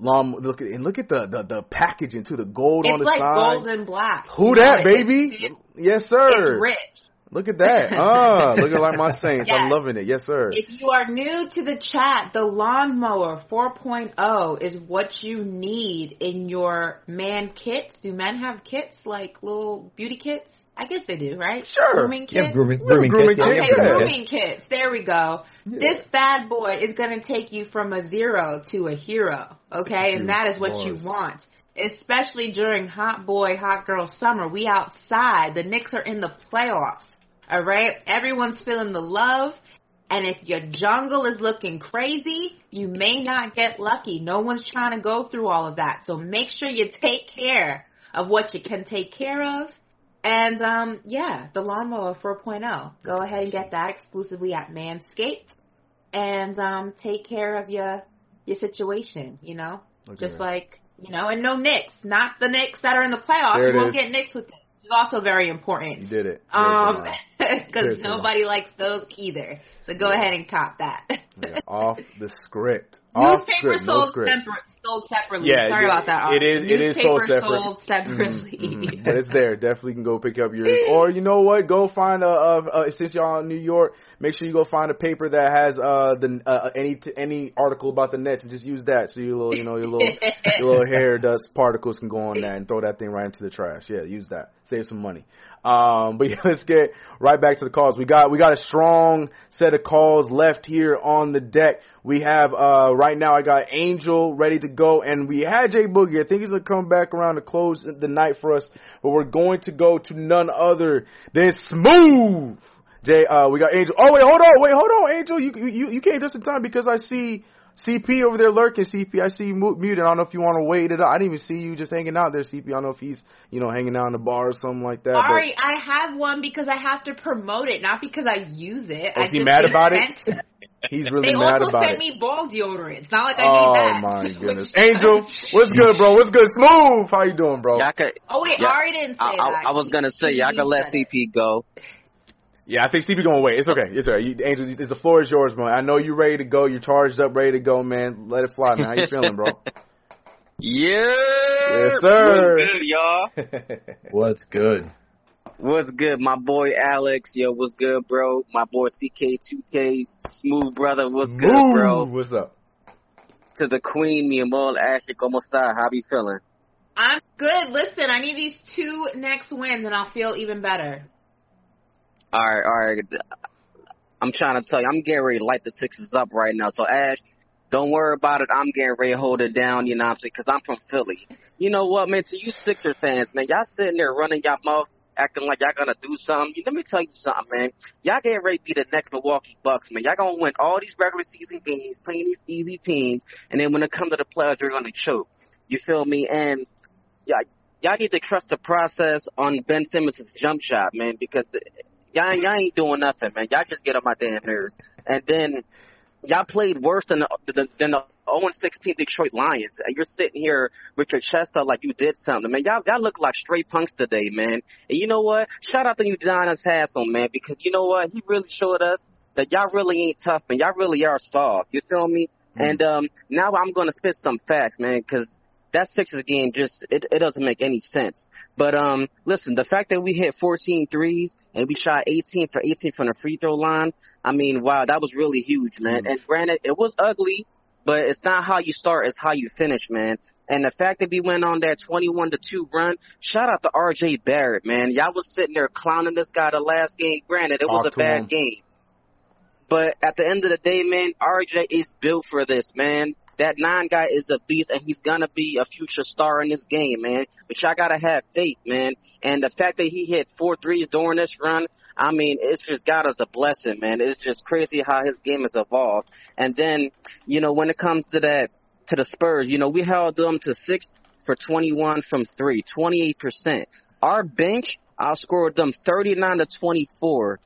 A: Long, look at and look at the the, the packaging to the gold
C: it's
A: on the
C: like
A: side.
C: gold and black.
A: Who that,
C: know,
A: baby?
C: It's,
A: yes, sir.
C: it's rich.
A: Look at that. *laughs* Ah, looking like my Saints. I'm loving it. Yes, sir.
C: If you are new to the chat, the lawnmower 4.0 is what you need in your man kits. Do men have kits like little beauty kits? I guess they do, right?
A: Sure.
C: Grooming kits.
B: Yeah, grooming, grooming,
A: grooming
B: kits. Yeah,
C: Okay,
B: yeah,
A: yeah.
C: grooming kits. There we go. This bad boy is going to take you from a zero to a hero, okay? And that is what you want. Especially during hot boy, hot girl summer. We outside. The Knicks are in the playoffs, all right? Everyone's feeling the love. And if your jungle is looking crazy, you may not get lucky. No one's trying to go through all of that. So make sure you take care of what you can take care of. And um, yeah, the lawnmower 4.0. Go ahead and get that exclusively at Manscaped, and um, take care of your your situation. You know,
A: Look at
C: just like you know, and no Knicks, not the Knicks that are in the playoffs. You won't
A: is.
C: get Knicks with this. It's also very important.
A: You did it.
C: Um, because *laughs*
A: There's
C: nobody likes those either. So go ahead and cop that.
A: Yeah, *laughs* off the script. Off
C: Newspaper
A: script, no
C: sold,
A: script.
C: separ- sold separately.
A: Yeah,
C: Sorry
A: yeah,
C: about that.
A: it is- it is sold
C: Newspaper
A: separate.
C: sold separately.
A: Mhm. but it's there. Definitely can go pick up your. *laughs* Or you know what? Go find a. a, a since y'all in New York, make sure you go find a paper that has uh the uh, any t- any article about the Nets and just use that. So your little you know your little your little hair dust particles can go on that and throw that thing right into the trash. Yeah, use that. Save some money. Um, but *laughs* yeah, let's get right back to the calls. We got we got a strong set of calls left here on the deck. We have uh right now I got Angel ready to go, and we had Jay Boogie. I think he's gonna come back around to close the night for us. But we're going to go to none other than Smooth. Jay, uh, we got Angel. Oh wait, hold on, wait, hold on, Angel. You you you came just in time because I see. CP over there lurking. CP, I see you mu- muted. I don't know if you want to wait it up. I didn't even see you just hanging out there, CP. I don't know if he's, you know, hanging out in the bar or something like that.
C: Sorry, I have one because I have to promote it, not because I use it.
A: Oh,
C: I
A: is he
C: just
A: mad about it?
C: sent-
A: But *laughs* he's really
C: they
A: mad
C: also sent me ball deodorant. It's not like I
A: oh
C: need that.
A: my *laughs* goodness, Angel, *laughs* what's good, bro? What's good? Smooth. How you doing, bro?
I: Y'all could,
C: Oh wait,
I: Yeah.
C: Ari didn't say
I: I,
C: that.
I: I, I was gonna say y'all
C: He
I: can let. CP go.
A: Yeah, I think CP going wait. It's okay. It's all right. You, Angel, the floor is yours, man. I know you're ready to go. You're charged up, ready to go, man. Let it fly, man. How you *laughs* feeling, bro?
I: Yeah.
A: Yes, sir.
I: What's good, y'all? *laughs*
B: What's good?
I: What's good, my boy Alex? Yo, what's good, bro? My boy CK2K, smooth brother. What's good, bro?
A: Smooth. What's up?
I: To the queen, mi amor, Ashley, como está? How you feeling?
C: I'm good. Listen, I need these two next wins, and I'll feel even better.
I: All right, all right. I'm trying to tell you, I'm getting ready to light the Sixers up right now. So Ash, don't worry about it. I'm getting ready to hold it down. You know what I'm saying? Because I'm from Philly. You know what, man? To you Sixer fans, man, y'all sitting there running y'all mouth, acting like y'all gonna do something. Let me tell you something, man. Y'all getting ready to be the next Milwaukee Bucks, man. Y'all gonna win all these regular season games, playing these easy teams, and then when it comes to the playoffs, you're gonna choke. You feel me? And y'all, y'all need to trust the process on Ben Simmons' jump shot, man, because y'all, y'all ain't doing nothing, man. Y'all just get on my damn nerves. And then y'all played worse than the, than, than the 0-16 Detroit Lions, and you're sitting here with your chest up like you did something, man. Y'all, y'all look like straight punks today, man. And you know what? Shout out to you, Udonis Haslem, man, because you know what? He really showed us that y'all really ain't tough, man. Y'all really are soft. You feel me? And um, now I'm gonna spit some facts, man, because that Sixers game just it, it doesn't make any sense. But um, listen, the fact that we hit 14 threes and we shot 18 for 18 from the free throw line, I mean, wow, that was really huge, man. And granted, it was ugly, but it's not how you start, it's how you finish, man. And the fact that we went on that 21 to 2 run, shout out to RJ Barrett, man. Y'all was sitting there clowning this guy the last game. Granted, it was a bad game. But at the end of the day, man, RJ is built for this, man. That nine guy is a beast, and he's gonna be a future star in this game, man. But y'all gotta have faith, man. And the fact that he hit four threes during this run, I mean, it's just got us a blessing, man. It's just crazy how his game has evolved. And then, you know, when it comes to that, to the Spurs, you know, we held them to six for 21 from three, 28%. Our bench outscored them 39 to 24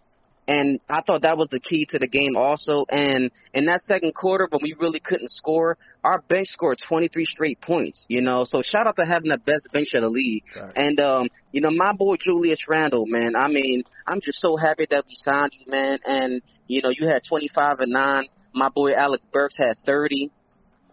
I: and I thought that was the key to the game also. And in that second quarter, when we really couldn't score, our bench scored 23 straight points. You know, so shout out to having the best bench of the league.
A: Right.
I: And um, you know, my boy Julius Randle, man. I mean, I'm just so happy that we signed you, man. And you know, you had 25 and nine. My boy Alec Burks had 30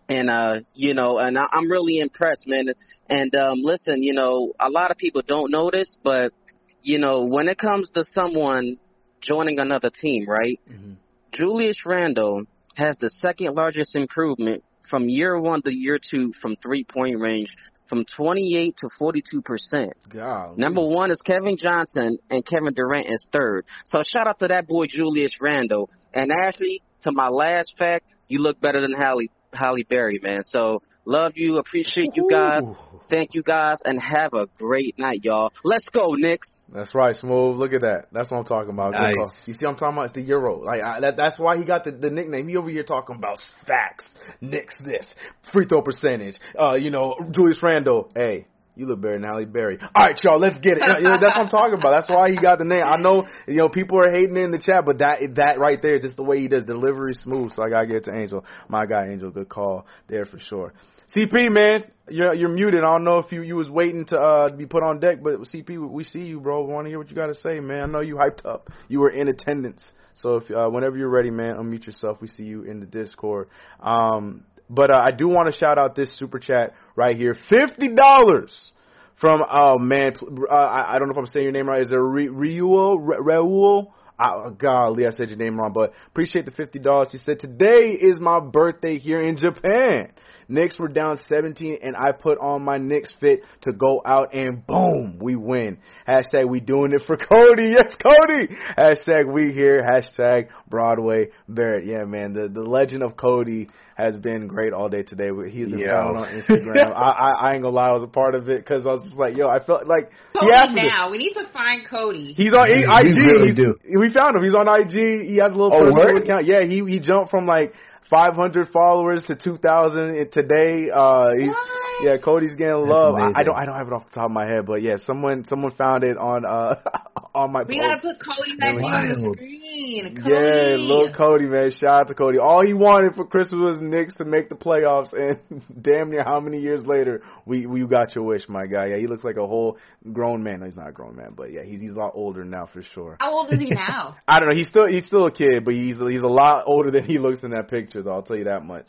I: and uh you know and I, i'm really impressed man and um listen you know a lot of people don't know this but you know when it comes to someone joining another team right mm-hmm. julius randle has the second largest improvement from year one to year two from three point range from 28 to 42 percent
A: God.
I: Number one is Kevin Johnson, and Kevin Durant is third. So shout out to that boy Julius Randle. And Ashley, to my last fact, you look better than Halle Halle Berry, man. So love you, appreciate you guys, thank you guys, and have a great night, y'all. Let's go, Knicks.
A: That's right, Smooth. Look at that. That's what I'm talking about.
B: Nice.
A: You see what I'm talking about? It's the Euro. Like I, that, That's why he got the, the nickname. He over here talking about facts, Knicks this, free throw percentage. Uh, you know, Julius Randle. Hey, you look better than Halle Berry. All right, y'all, let's get it. You know, that's what I'm talking about. That's why he got the name. I know, you know, people are hating in the chat, but that that right there, just the way he does delivery smooth. So I gotta get it to Angel. My guy, Angel, good call there for sure. CP, man, you're you're muted. I don't know if you you was waiting to uh be put on deck, but CP, we see you, bro. We want to hear what you got to say, man. I know you hyped up. You were in attendance, so if uh, whenever you're ready, man, unmute yourself. We see you in the Discord. Um, But uh, I do want to shout out this super chat right here, fifty dollars from oh man, uh, I, I don't know if I'm saying your name right. Is it Re- Ryuo Re- Raul? Oh, golly, I said your name wrong, but appreciate the fifty dollars. He said today is my birthday here in Japan. Knicks were down 17, and I put on my Knicks fit to go out, and boom, we win. Hashtag we doing it for Cody. *laughs* Yes, Cody. Hashtag we here. Hashtag Broadway Barrett. Yeah, man, the the legend of Cody has been great all day today. He's been
B: Yo.
A: found on Instagram. *laughs* I, I I ain't gonna lie, I was a part of it because I was just like, yo, I felt like he
C: Cody
A: asked me. this.
C: now. We need to find Cody.
A: He's on
B: We-
A: IG.
B: we really
A: He's-
B: do.
A: We found him. He's on IG. He has a little
B: Oh,
A: personal account. Yeah, he he jumped from like 500 followers to 2,000 today. Uh, he's, yeah, Cody's getting love. I, I don't I don't have it off the top of my head, but yeah, someone someone found it on uh *laughs* on my
C: we
A: post.
C: gotta put Cody back on the screen. Cody.
A: Yeah, little Cody, man. Shout out to Cody. All he wanted for Christmas was Knicks to make the playoffs, and *laughs* damn near how many years later we we got your wish, my guy. Yeah, he looks like a whole grown man. No, he's not a grown man, but yeah, he's he's a lot older now for sure.
C: How old is he *laughs* now?
A: I don't know. He's still he's still a kid, but he's he's a lot older than he looks in that picture. Though I'll tell you that much.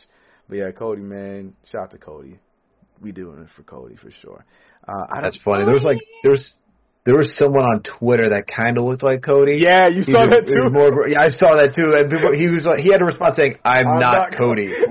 A: But yeah, Cody, man, shout out to Cody. We doing it for Cody for sure. Uh, I
B: That's
A: don't,
B: funny. There was like there was there was someone on Twitter that kind of looked like Cody.
A: Yeah, you
B: He
A: saw
B: was-
A: that too.
B: more, yeah, I saw that too. And people, he was like, he had a response saying, "I'm,
A: I'm
B: not,
A: not
B: Cody." *laughs*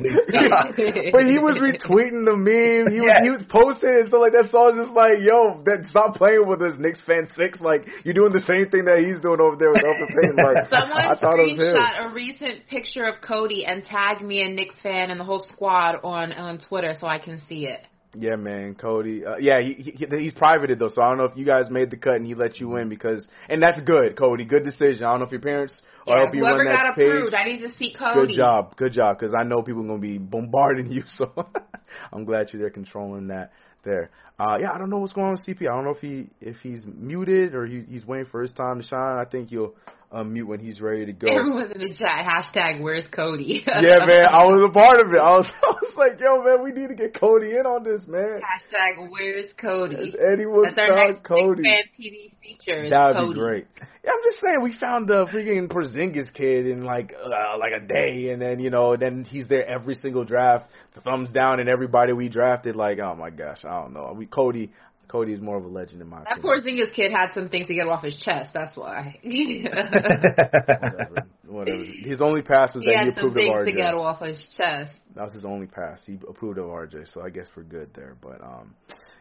A: but he was retweeting the meme. He was
B: Yeah.
A: he was posting it. So like that song just like, yo, that stop playing with us, Knicks fan six. Like you're doing the same thing that he's doing over there with Elfrid Payton. *laughs* Like
C: Someone
A: I thought it was him.
C: screenshot a recent picture of Cody and tagged me and Knicks fan and the whole squad on on Twitter so I can see it.
A: Yeah, man, Cody. Uh, yeah, he, he he's privated though, so I don't know if you guys made the cut and he let you in because, and that's good, Cody. Good decision. I don't know if your parents or
C: Yeah,
A: help you
C: whoever
A: run that
C: got
A: page.
C: approved, I need to see Cody.
A: Good job, good job, because I know people are gonna be bombarding *laughs* you. So *laughs* I'm glad you're there controlling that there. Uh, yeah, I don't know what's going on with CP. I don't know if he if he's muted or he, he's waiting for his time to shine. I think he'll unmute when he's ready to go.
C: Everyone's in the chat. Hashtag Where's Cody? *laughs*
A: yeah, man, I was a part of it. I was, *laughs* I was like, yo, man, we need to get Cody in on this, man.
C: Hashtag Where's Cody?
A: It's Eddie
C: That's our next
A: Cody.
C: Fan TV feature.
A: That would be great. Yeah, I'm just saying we found the freaking Porzingis kid in like uh, like a day, and then you know, then he's there every single draft, the thumbs down, and everybody we drafted. Like, oh my gosh, I don't know. We Cody, Cody is more of a legend in my
C: That
A: opinion.
C: Porzingis kid had some things to get off his chest. That's why. *laughs*
A: Whatever, whatever. His only pass was
C: he
A: that he
C: had some
A: approved of
C: things to get off his chest.
A: That was his only pass. He approved of RJ, so I guess we're good there. But um,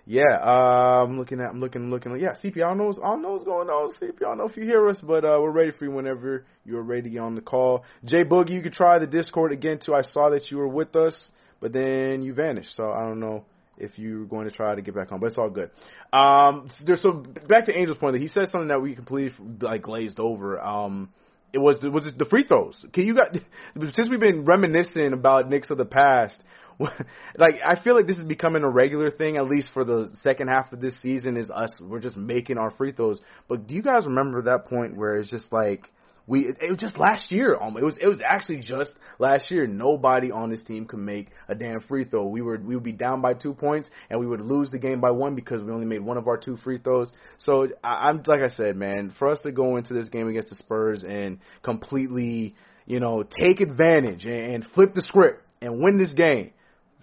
A: yeah, uh, I'm looking at, I'm looking, looking. Yeah, CP, I don't know, what's- I don't know what's going on. CP, I don't know if you hear us, but uh, we're ready for you whenever you're ready to get on the call. Jay Boogie, you could try the Discord again too. I saw that you were with us, but then you vanished, so I don't know if you're going to try to get back on, but it's all good. Um, there's so back to Angel's point. That he said something that we completely like glazed over. Um, it was was it the free throws. Can you got *laughs* since we've been reminiscing about Knicks of the past, *laughs* like I feel like this is becoming a regular thing, at least for the second half of this season. Is us we're just making our free throws. But do you guys remember that point where it's just like we it, was just last year. Um, it was it was actually just last year. Nobody on this team could make a damn free throw. We were we would be down by two points and we would lose the game by one because we only made one of our two free throws. So I, I'm like I said, man, for us to go into this game against the Spurs and completely you know take advantage and, and flip the script and win this game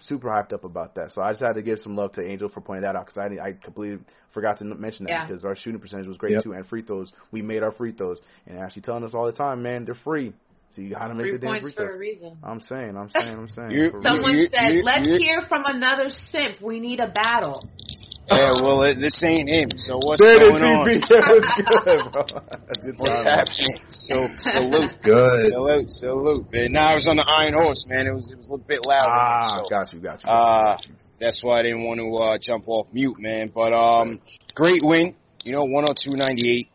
A: super hyped up about that. So I just had to give some love to Angel for pointing that out because I I completely forgot to mention that
C: Yeah.
A: because our shooting percentage was great
B: Yep.
A: too, and free throws we made our free throws, and Ashley telling us all the time, man, they're free, so you gotta make
C: Three
A: the damn
C: points
A: free
C: for
A: throws. I'm saying, I'm *laughs* saying, I'm saying.
J: You-
C: Someone
J: You-
C: said,
J: you-
C: "Let's
J: you-
C: hear from another simp. We need a battle."
J: Yeah, well, it, this ain't him. So what's going on? *laughs*
A: That was good, bro. Good
J: What's happening? So salute, *laughs*
B: Good.
J: salute, salute. Man, now I was on the Iron Horse, man. It was it was a little bit loud.
A: Ah,
J: so,
A: got you, got you.
J: uh,
A: got you.
J: that's why I didn't want to uh, jump off mute, man. But um, great win. You know, 102-98.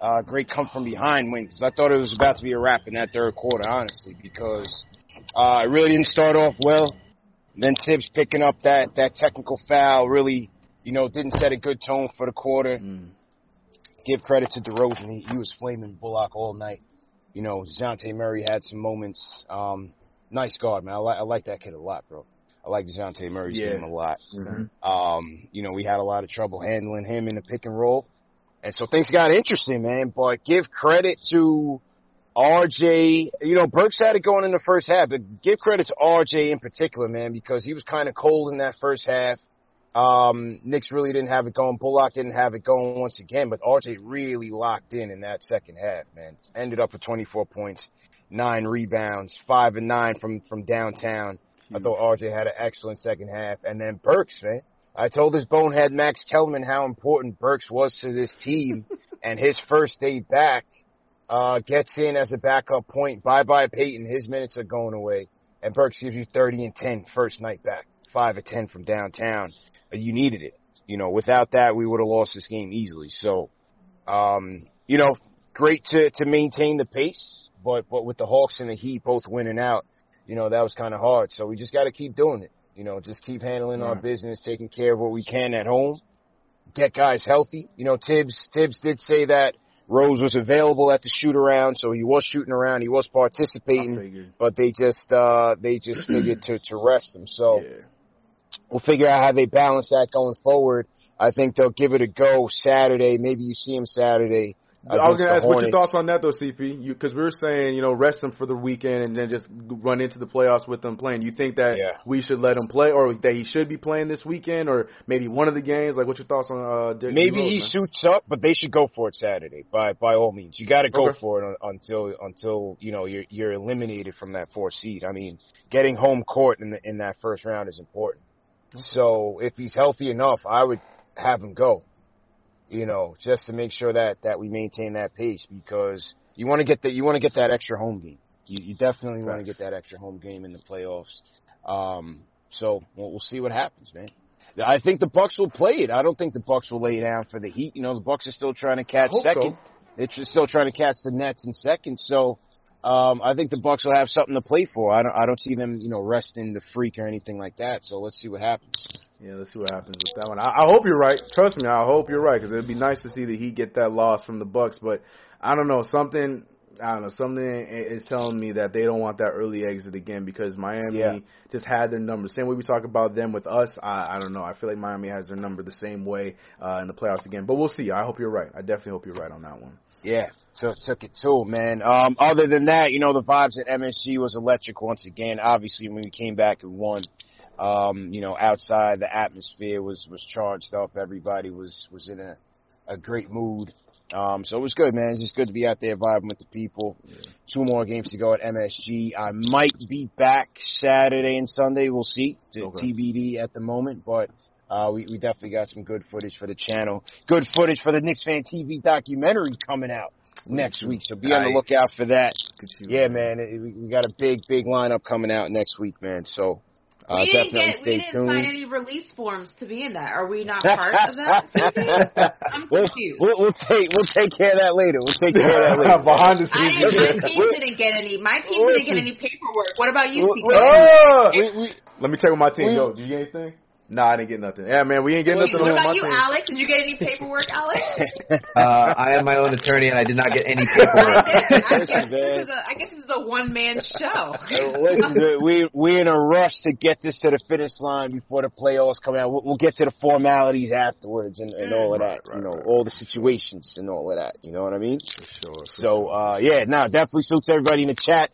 J: Uh, great come from behind win because I thought it was about to be a wrap in that third quarter, honestly, because uh, it really didn't start off well. Then Thibs picking up that that technical foul really, you know, didn't set a good tone for the quarter.
A: Mm.
J: Give credit to DeRozan; he, he was flaming Bullock all night. You know, Dejounte Murray had some moments. Um, nice guard, man. I like I like that kid a lot, bro. I like Dejounte Murray's
A: Yeah.
J: game a lot.
B: Mhm.
J: Um, you know, we had a lot of trouble handling him in the pick and roll. And so things got interesting, man. But give credit to RJ, you know, Burks had it going in the first half, but give credit to RJ in particular, man, because he was kind of cold in that first half. Um, Knicks really didn't have it going. Bullock didn't have it going once again, but RJ really locked in in that second half, man. Ended up with 24 points, nine rebounds, five and nine from, from downtown. I thought RJ had an excellent second half. And then Burks, man. I told this bonehead Max Kellerman how important Burks was to this team *laughs* and his first day back, uh, gets in as a backup point. Bye bye Payton. His minutes are going away. And Burks gives you 30 and 10 first night back. Five or 10 from downtown. You needed it. You know, without that, we would have lost this game easily. So, um, you know, great to, to maintain the pace, but, but with the Hawks and the Heat both winning out, you know, that was kind of hard. So we just got to keep doing it. You know, just keep handling our business, taking care of what we can at home, get guys healthy. You know, Thibs, Thibs did say that Rose was available at the shoot around, so he was shooting around, he was participating, but they just, uh, they just figured to, to rest him. So we'll figure out how they balance that going forward. I think they'll give it a go Saturday. Maybe you see him Saturday.
A: I was gonna ask what your thoughts on that though, CP? Because we were saying, you know, rest them for the weekend and then just run into the playoffs with them playing. You think that
J: Yeah.
A: we should let him play, or that he should be playing this weekend, or maybe one of the games? Like, what's your thoughts on uh,
J: Maybe
A: Rose,
J: he
A: man?
J: suits up, but they should go for it Saturday. By by all means, you got to go
A: Okay.
J: for it until until you know you're you're eliminated from that fourth seed. I mean, getting home court in the, in that first round is important. So if he's healthy enough, I would have him go. You know, just to make sure that that we maintain that pace because you want to get that you want to get that extra home game. You, you definitely want to get that extra home game in the playoffs. Um, so we'll, we'll see what happens, man. I think the Bucks will play it. I don't think the Bucks will lay down for the Heat. You know, the Bucks are still trying to catch second.
A: so.
J: They're still trying to catch the Nets in second. So um, I think the Bucks will have something to play for. I don't. I don't see them, you know, resting the freak or anything like that. So let's see what happens.
A: Yeah, let's see what happens with that one. I, I hope you're right. Trust me, I hope you're right because it'd be nice to see the Heat get that loss from the Bucks. But I don't know something. I don't know something is telling me that they don't want that early exit again because Miami
J: Yeah.
A: just had their number. Same way we talk about them with us. I, I don't know. I feel like Miami has their number the same way uh, in the playoffs again. But we'll see. I hope you're right. I definitely hope you're right on that one.
J: Yeah, took took it too, man. Um, other than that, you know, the vibes at MSG was electric once again. Obviously, when we came back and won, um, you know, outside the atmosphere was was charged up. Everybody was was in a a great mood. Um, so it was good, man. It's just good to be out there vibing with the people. Two more games to go at MSG. I might be back Saturday and Sunday. We'll see. To
A: Okay.
J: TBD at the moment, but uh, we, we definitely got some good footage for the channel. Good footage for the Knicks Fan TV documentary coming out next week. So be on the lookout for that. Yeah, man. It, we, we got a big, big lineup coming out next week, man. So uh,
C: we didn't
J: definitely
C: get,
J: stay
C: we didn't
J: tuned.
C: sign any release forms to be in that. Are we not *laughs* part of that? I'm
J: we'll,
C: confused.
J: we'll, we'll take we'll take care of that later. We'll take care of that later. *laughs*
A: Behind the scenes.
C: didn't, my *laughs* team didn't get any. My team didn't get any paperwork. What about you,
J: Well,
C: CK?
A: Oh!
J: We, we,
A: Let me check with my team.
J: We-
A: Yo, did you get anything? Nah, I didn't get nothing. Yeah, man, we ain't getting nothing
C: What about you,
A: team.
C: Alex? Did you get any paperwork, Alex? *laughs*
B: Uh, I am my own attorney, and I did not get any
C: I
B: paperwork.
C: guess, I, guess
J: Listen,
C: this is a, I guess this is *laughs* a one man show.
J: Listen, dude, we we're in a rush to get this to the finish line before the playoffs come out. We'll, we'll get to the formalities afterwards and, and all of that.
A: Right,
J: you know,
A: right,
J: all the situations and all of that. You know what I mean?
A: Sure.
J: So uh yeah, no, definitely suits everybody in the chat.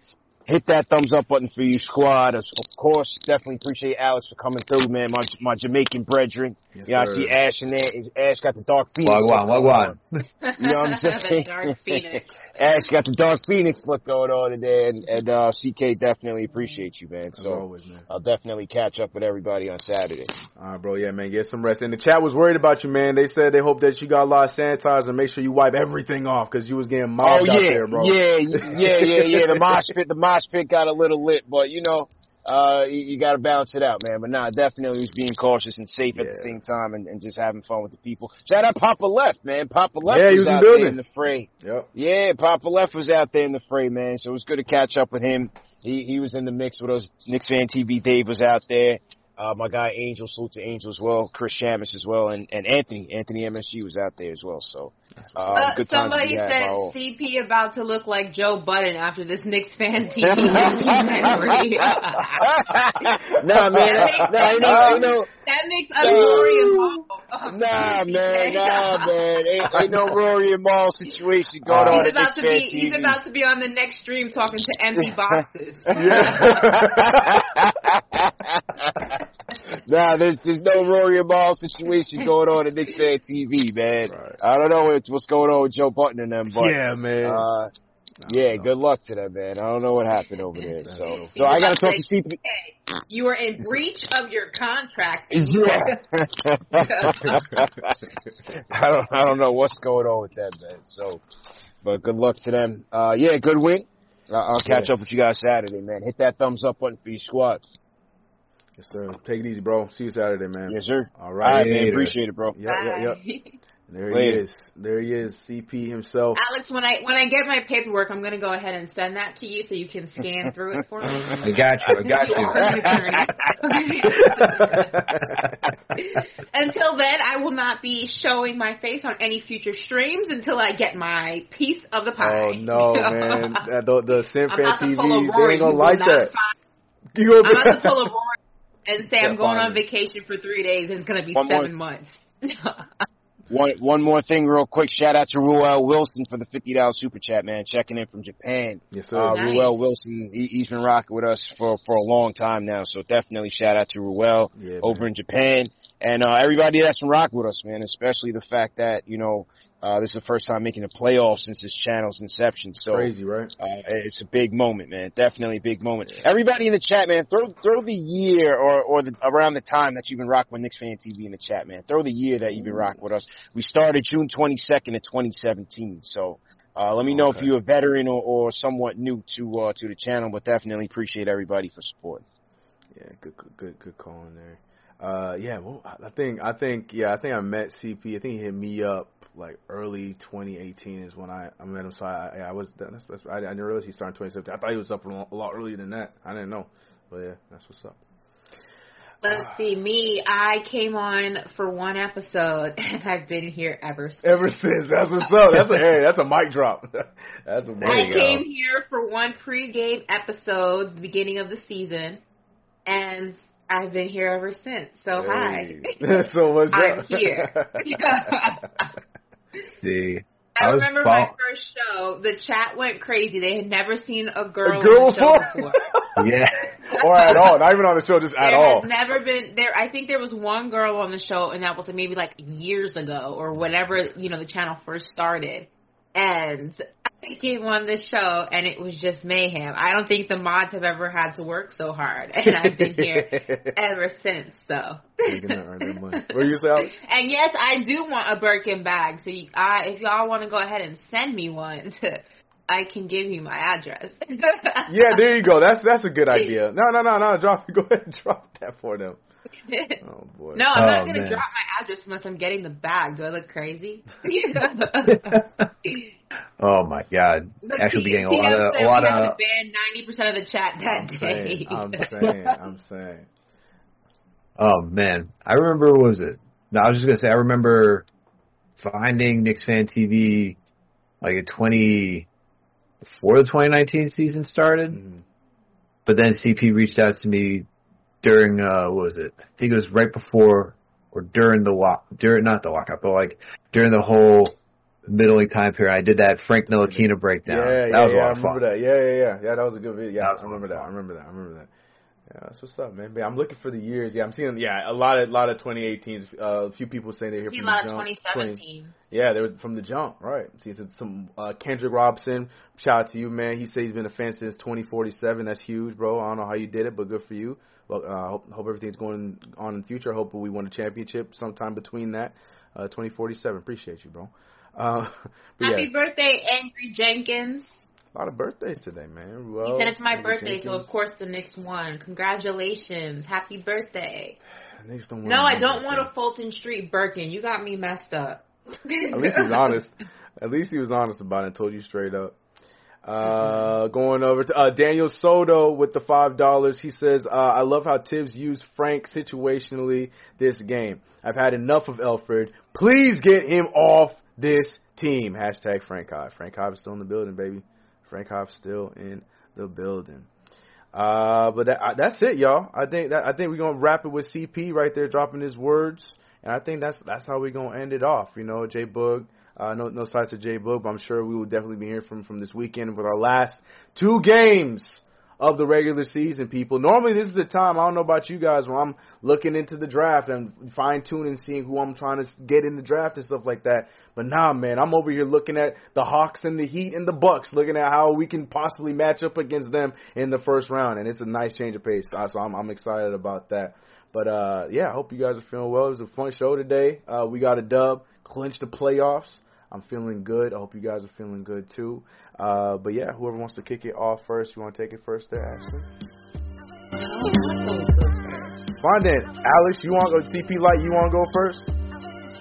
J: Hit that thumbs up button for you, squad. Of of course, definitely appreciate Alex for coming through, man. My my Jamaican brethren.
A: Yes,
J: yeah, I see Ash in there. Ash got the dark phoenix.
B: Wagwan,
J: look
B: wagwan.
J: going on. You know what I'm *laughs* saying?
C: the Dark Phoenix. *laughs*
J: Ash got the dark phoenix look going on today, and, and uh, CK definitely appreciates you, man. So
A: always, man.
J: I'll definitely catch up with everybody on Saturday.
A: All right, bro. Yeah, man. Get some rest. And the chat was worried about you, man. They said they hope that you got a lot of sanitizer. Make sure you wipe everything off because you was getting mobbed
J: oh
A: out
J: yeah,
A: there, bro.
J: yeah, yeah, yeah, yeah. The mosh pit, the mosh *laughs* pit got a little lit, but you know, uh, you, you got to balance it out, man. But nah, definitely was being cautious and safe at the same time, and, and just having fun with the people. Shout out Papa Left, man. Papa Left
A: Yeah,
J: was,
A: was
J: out
A: the
J: there in the fray.
A: Yep.
J: Yeah, Papa Left was out there in the fray, man. So it was good to catch up with him. He he was in the mix with us. Knicks fan TV Dave was out there. Uh, my guy Angel, salute to Angel as well. Chris Shamus as well, and and Anthony Anthony MSG was out there as well. So uh,
C: Uh,
J: good time to
C: somebody
J: be had
C: said. CP about to look like Joe Budden after this Knicks fan *laughs* TV documentary. *laughs* *laughs*
J: nah, man. Nah, you know, you know,
C: that makes us glory and hope.
J: Nah, man, nah, man. Ain't, ain't no Rory and Mal situation going on
C: He's about to
J: fan
C: be he's about to be on the next stream talking to empty *laughs* boxes. *laughs*
J: nah, there's there's no Rory and Mal situation going on at Knicks fan TV, man. I don't know what's, what's going on with Joe Budden and them, but
A: Yeah, man.
J: Uh, yeah, good luck to them, man. I don't know what happened over there. So, so I got to talk to CP.
C: You were in breach of your contract. *laughs*
J: Yeah. *laughs* *laughs* I don't I don't know what's going on with that man. So, but good luck to them. Uh, yeah, good win. I'll catch
A: Yeah.
J: up with you guys Saturday, man. Hit that thumbs up button for your squad.
A: Yes, sir. Take it easy, bro. See you Saturday, man.
J: Yes, sir.
A: All
J: All
A: right.
J: right, man. Appreciate it, bro.
A: Yep, yep, yep. There
J: Later.
A: he is. There he is. CP himself.
C: Alex, when I when I get my paperwork, I'm gonna go ahead and send that to you so you can scan through it for me.
B: I got you. I got
C: You are an attorney. *laughs* until then, I will not be showing my face on any future streams until I get my piece of the pie.
A: Oh no, man! *laughs* The the Sim Fan TV, they ain't gonna like that.
C: find-
A: You gonna
C: I'm about to pull a Rory and say
J: Yeah,
C: I'm going
J: fine.
C: on vacation for three days and it's gonna be
J: One more-
C: seven months. *laughs*
J: One one more thing, real quick. Shout out to Ruel Wilson for the fifty dollars super chat, man. Checking in from Japan.
A: Yes, sir.
J: Uh,
A: Nice.
J: Ruel Wilson, he, he's been rocking with us for for a long time now. So definitely shout out to Ruel
A: Yeah,
J: over in Japan and uh, everybody that's been rocking with us, man. Especially the fact that you know uh, this is the first time making the playoffs since this channel's inception. So
A: Crazy, right?
J: uh, it's a big moment, man. Definitely a big moment. Everybody in the chat, man, throw throw the year or or the, around the time that you've been rocking with Knicks Fan TV in the chat, man. Throw the year that you've been rocking with us. We started June 22nd of 2017. So uh, let me know if you're a veteran or, or somewhat new to uh, to the channel, but definitely appreciate everybody for support.
A: Yeah, good, good, good, good call in there. Uh, yeah, well, I think, I think, yeah, I think I met CP. I think he hit me up like early 2018 is when I, I met him. So I, I, was, that's, that's, I, I didn't realize he started in 2017. I thought he was up a lot, a lot earlier than that. I didn't know, but yeah, that's what's up.
C: Let's ah. see, me, I came on for one episode *laughs* and I've been here ever since.
A: Ever since, that's what's up. That's a, hey, that's a mic drop. *laughs* That's a mic
C: I came here for one pregame episode, the beginning of the season, and I've been here ever since. So hi. *laughs*
A: so what's
C: I'm
A: up?
C: here.
B: See,
C: I,
B: I was
C: remember my first show. The chat went crazy. They had never seen a girl,
A: A girl
C: on the show
A: before?
C: before. *laughs*
B: yeah. *laughs*
A: or at all. Not even on the show, just at
C: there
A: all.
C: has never been there. I think there was one girl on the show, and that was maybe like years ago or whenever you know the channel first started. And I came on this show, and it was just mayhem. I don't think the mods have ever had to work so hard, and I've been here *laughs* ever since. So.
A: Making that right there money. What you say? *laughs* Alex?
C: And yes, I do want a Birkin bag. So you, I, if y'all want to go ahead and send me one, *laughs* I can give you my address.
A: Yeah, there you go. That's that's a good idea. No, no, no, no. Drop. Go ahead and drop that for them. Oh boy.
C: No, I'm
B: Oh,
C: not gonna
B: man.
C: drop my address unless I'm getting the bag. Do I look crazy?
B: Oh my God!
C: Look,
B: Actually, be getting a lot of a lot of
C: ban ninety percent of the chat that
A: I'm
C: day.
A: saying. I'm *laughs* saying. I'm saying.
B: Oh man, I remember what was it? No, I was just gonna say I remember finding Knicks Fan TV like in twenty before the 2019 season started,
A: Mhm.
B: but then CP reached out to me during uh what was it? I think it was right before or during the lock during not the lockout, but like during the whole middling time period. I did that Frank Ntilikina breakdown.
A: Yeah,
B: that
A: yeah,
B: was a
A: yeah.
B: lot
A: I
B: of fun.
A: that. Yeah, yeah, yeah. Yeah, that was a good video. Yeah,
B: That was
A: I
B: a lot
A: remember that. I remember that. I remember that. Yeah, that's what's up, man. But I'm looking for the years. Yeah, I'm seeing. Yeah, a lot of lot of 2018s. Uh, a few people saying they're here
C: See a
A: from
C: lot
A: the
C: of
A: jump.
C: 2017.
A: Yeah, they were from the jump, right? See, it's some uh, Kendrick Robinson. Shout out to you, man. He said he's been a fan since 2047. That's huge, bro. I don't know how you did it, but good for you. Well, uh, hope, hope everything's going on in the future. Hope we win a championship sometime between that. Uh, 2047. Appreciate you, bro. Uh, *laughs*
C: Happy
A: yeah,
C: birthday, Angry Jenkins.
A: a lot of birthdays today, man. Well,
C: he said it's my
A: Andrew
C: birthday, so of course the Knicks won. Congratulations, happy birthday. *sighs*
A: Knicks don't
C: No, I don't want a Fulton Street Birkin. You got me messed up.
A: At least he's honest. At least he was honest about it and told you straight up. Uh, going over to uh, Daniel Soto with the five dollars. He says, uh, "I love how Thibs used Frank situationally this game. I've had enough of Elfrid. Please get him off this team." Hashtag Frank Hive. Frank Hive is still in the building, baby. Frank Hive still in the building. Uh, but that, that's it, y'all. I think that I think we're gonna wrap it with CP right there, dropping his words. and I think that's that's how we're gonna end it off. You know, Jay Boog. Uh, no, no sides to Jay Boog, but I'm sure we will definitely be hearing from from this weekend with our last two games of the regular season, people. Normally, this is the time. I don't know about you guys when I'm looking into the draft and fine tuning, seeing who I'm trying to get in the draft and stuff like that. But nah, man, I'm over here looking at the Hawks and the Heat and the Bucks, looking at how we can possibly match up against them in the first round, and it's a nice change of pace. So I'm, I'm excited about that. But uh, yeah, I hope you guys are feeling well. It was a fun show today. Uh, we got a dub, clinched the playoffs. I'm feeling good. I hope you guys are feeling good too. Uh, but yeah, whoever wants to kick it off first, you want to take it first there, Ashley? Fine then, Alex. You want to go CP Light? You want to go first?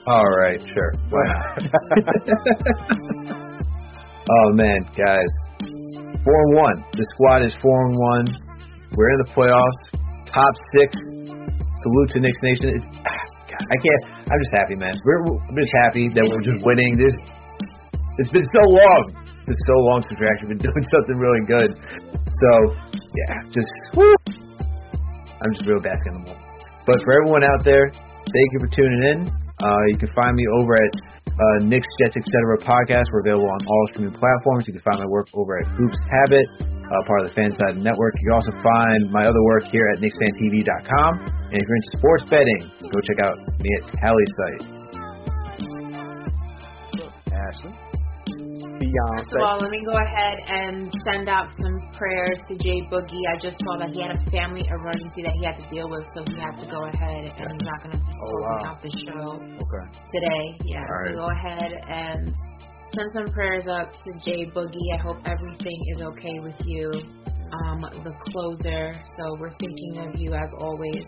B: All right, sure. *laughs* oh man, guys, four and one. The squad is four and one. We're in the playoffs, top six. Salute to Knicks Nation. It's, God, I can't. I'm just happy, man. We're, I'm just happy that we're just winning. This. It's been so long. It's been so long since we've actually been *laughs* doing something really good. So yeah, just. I'm just real basking in the moment. But for everyone out there, thank you for tuning in. Uh, you can find me over at uh, Knicks, Jets, etc. podcast. We're available on all streaming platforms. You can find my work over at Hoops Habit, uh, part of the FanSided Network. You can also find my other work here at KnicksFanTV.com. And if you're into sports betting, go check out me at Tally Site.
A: Ashley.
C: First of all, let me go ahead and send out some prayers to Jay Boogie. I just saw that he had a family emergency that he had to deal with, so he had to go ahead and he's not going to be
A: Oh,
C: closing
A: wow.
C: out the show
A: Okay.
C: today. Yeah,
A: All right.
C: so go ahead and send some prayers up to Jay Boogie. I hope everything is okay with you. Um, the closer. So we're thinking of you as always.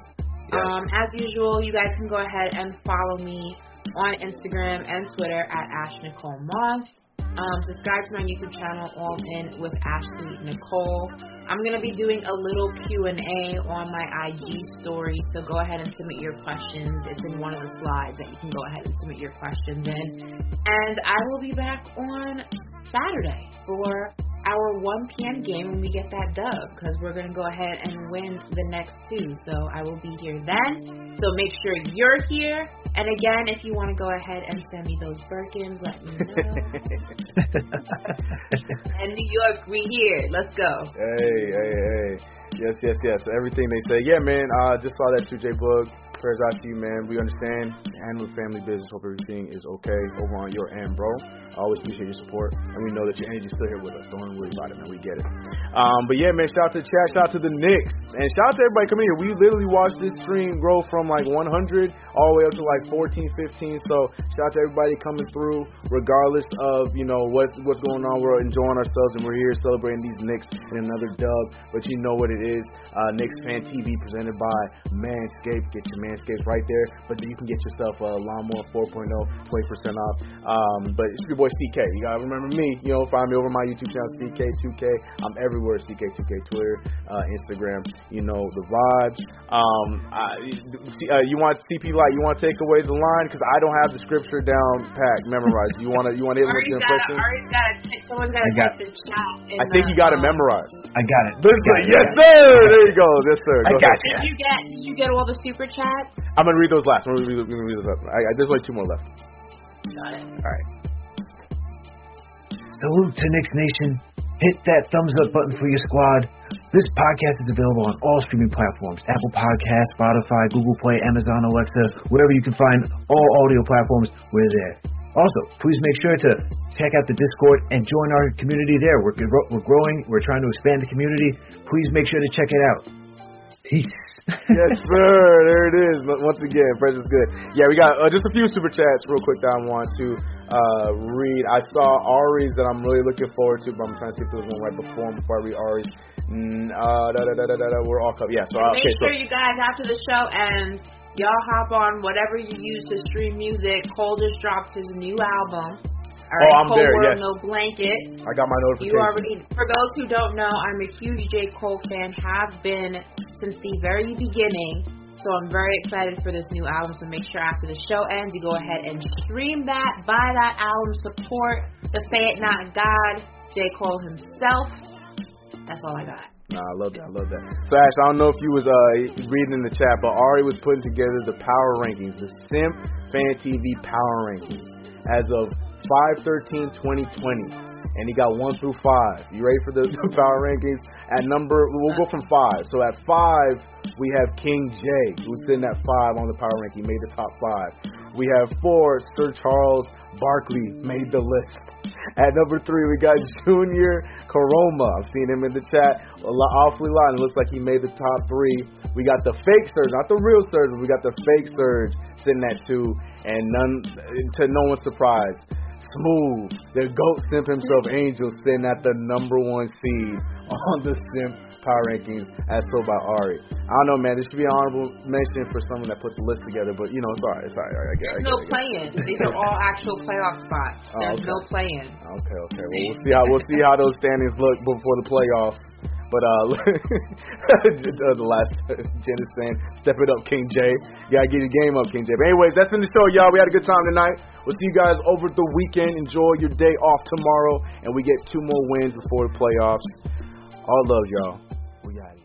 C: Um, as usual, you guys can go ahead and follow me on Instagram and Twitter at Ash Nicole Moss. Um, subscribe to my YouTube channel, All In with Ashley Nicole. I'm gonna be doing a little Q and A on my IG story, so go ahead and submit your questions. It's in one of the slides that you can go ahead and submit your questions in. And I will be back on Saturday for our 1 p.m. game when we get that dub, because we're gonna go ahead and win the next two. So I will be here then. So make sure you're here. And again, if you want to go ahead and send me those Birkins, let me know. *laughs* and New York, we here. Let's go.
A: Hey, hey, hey. Yes, yes, yes. Everything they say. Yeah, man. Uh, just saw that 2J Bug. Prayers out to you, man. We understand. Handle the family business. Hope everything is okay over on your end, bro. I always appreciate your support, and we know that your energy's still here with us. Don't worry about it, man. We get it. Um, but yeah, man. Shout out to the chat. Shout out to the Knicks, and shout out to everybody coming here. We literally watched this stream grow from like 100 all the way up to like 14, 15. So shout out to everybody coming through, regardless of you know what's what's going on. We're enjoying ourselves, and we're here celebrating these Knicks in another dub. But you know what it is. Uh, Knicks Fan TV presented by Manscaped. Get your Manscaped right there. But you can get yourself a Lawnmower 4.0, 20% off. Um, but it's your boy CK. You gotta remember me. You know, find me over my YouTube channel, CK2K. I'm everywhere, CK2K, Twitter, uh, Instagram. You know the vibes. Um, I, uh, you want CP Light? You want to take away the line because I don't have the scripture down pat memorized. You want to? You want to hit
C: Already
A: with the impression?
C: already got it. Someone's got
A: I
C: to
A: got
C: the chat.
A: I think
C: the,
A: you got it
C: um,
A: memorized.
B: I got it.
A: This
B: Got it.
A: yes, sir. There you go. Yes, sir.
B: I got
A: ahead.
C: Did you get? Did you get all the super chats?
A: I'm gonna read those last. I'm gonna read, I'm gonna read those last. I, I, there's only two more left.
C: Got it.
A: All right.
B: Salute to Knicks Nation. Hit that thumbs up button for your squad. This podcast is available on all streaming platforms Apple Podcasts, Spotify, Google Play, Amazon Alexa, wherever you can find all audio platforms, we're there. Also, please make sure to check out the Discord and join our community there. We're, we're growing, we're trying to expand the community. Please make sure to check it out. Peace.
A: Yes, sir. There it is. Once again, fresh is good. Yeah, we got uh, just a few super chats real quick that I want to uh, read. I saw Ari's that I'm really looking forward to, but I'm trying to see if there was one right before before I read Ari's. Mm, uh, da, da, da, da, da, da, we're all covered. Yeah, so uh,
C: Make
A: okay, so
C: sure you guys after the show and y'all hop on whatever you use to stream music. Cole just dropped his new album. All right,
A: Oh, I'm
C: Cole
A: there,
C: World
A: yes.
C: No Blanket.
A: I got my notification.
C: You already, for those who don't know, I'm a huge J. Cole fan, have been since the very beginning. So I'm very excited for this new album. So make sure after the show ends, you go ahead and stream that, buy that album, support the Say It Not God, J. Cole himself. That's all I got.
A: Nah, I love that. I love that. So Ash, I don't know if you was uh reading in the chat, but Ari was putting together the power rankings, the Simp Fan TV power rankings as of 5-13-2020. And he got one through five. You ready for the, *laughs* power rankings? At number, we'll go from five. So at five, we have King J, who's sitting at five on the power ranking, made the top five. We have four, Sir Charles Barkley made the list. At number three, we got *laughs* Junior Caroma. I've seen him in the chat a lot, awfully lot. It looks like he made the top three. We got the fake Surge, not the real Surge, but we got the fake Surge sitting at two. And none, to no one's surprise, Smooth, the GOAT simp himself, Angel, sitting at the number one seed on the simp power rankings as told by Ari. I don't know, man. This should be an honorable mention for someone that put the list together, but you know, it's alright. It's alright. I get,
C: There's
A: I get,
C: no
A: I get.
C: play-in. These are all actual playoff spots.
A: Oh,
C: There's
A: okay.
C: no play-in.
A: Okay, okay. Well, we'll see how we'll see how those standings look before the playoffs. But uh, *laughs* the last Jen is saying, step it up, King J. You gotta get your game up, King J. But anyways, that's been the show, y'all. We had a good time tonight. We'll see you guys over the weekend. Enjoy your day off tomorrow, and we get two more wins before the playoffs. All love, y'all. We got it.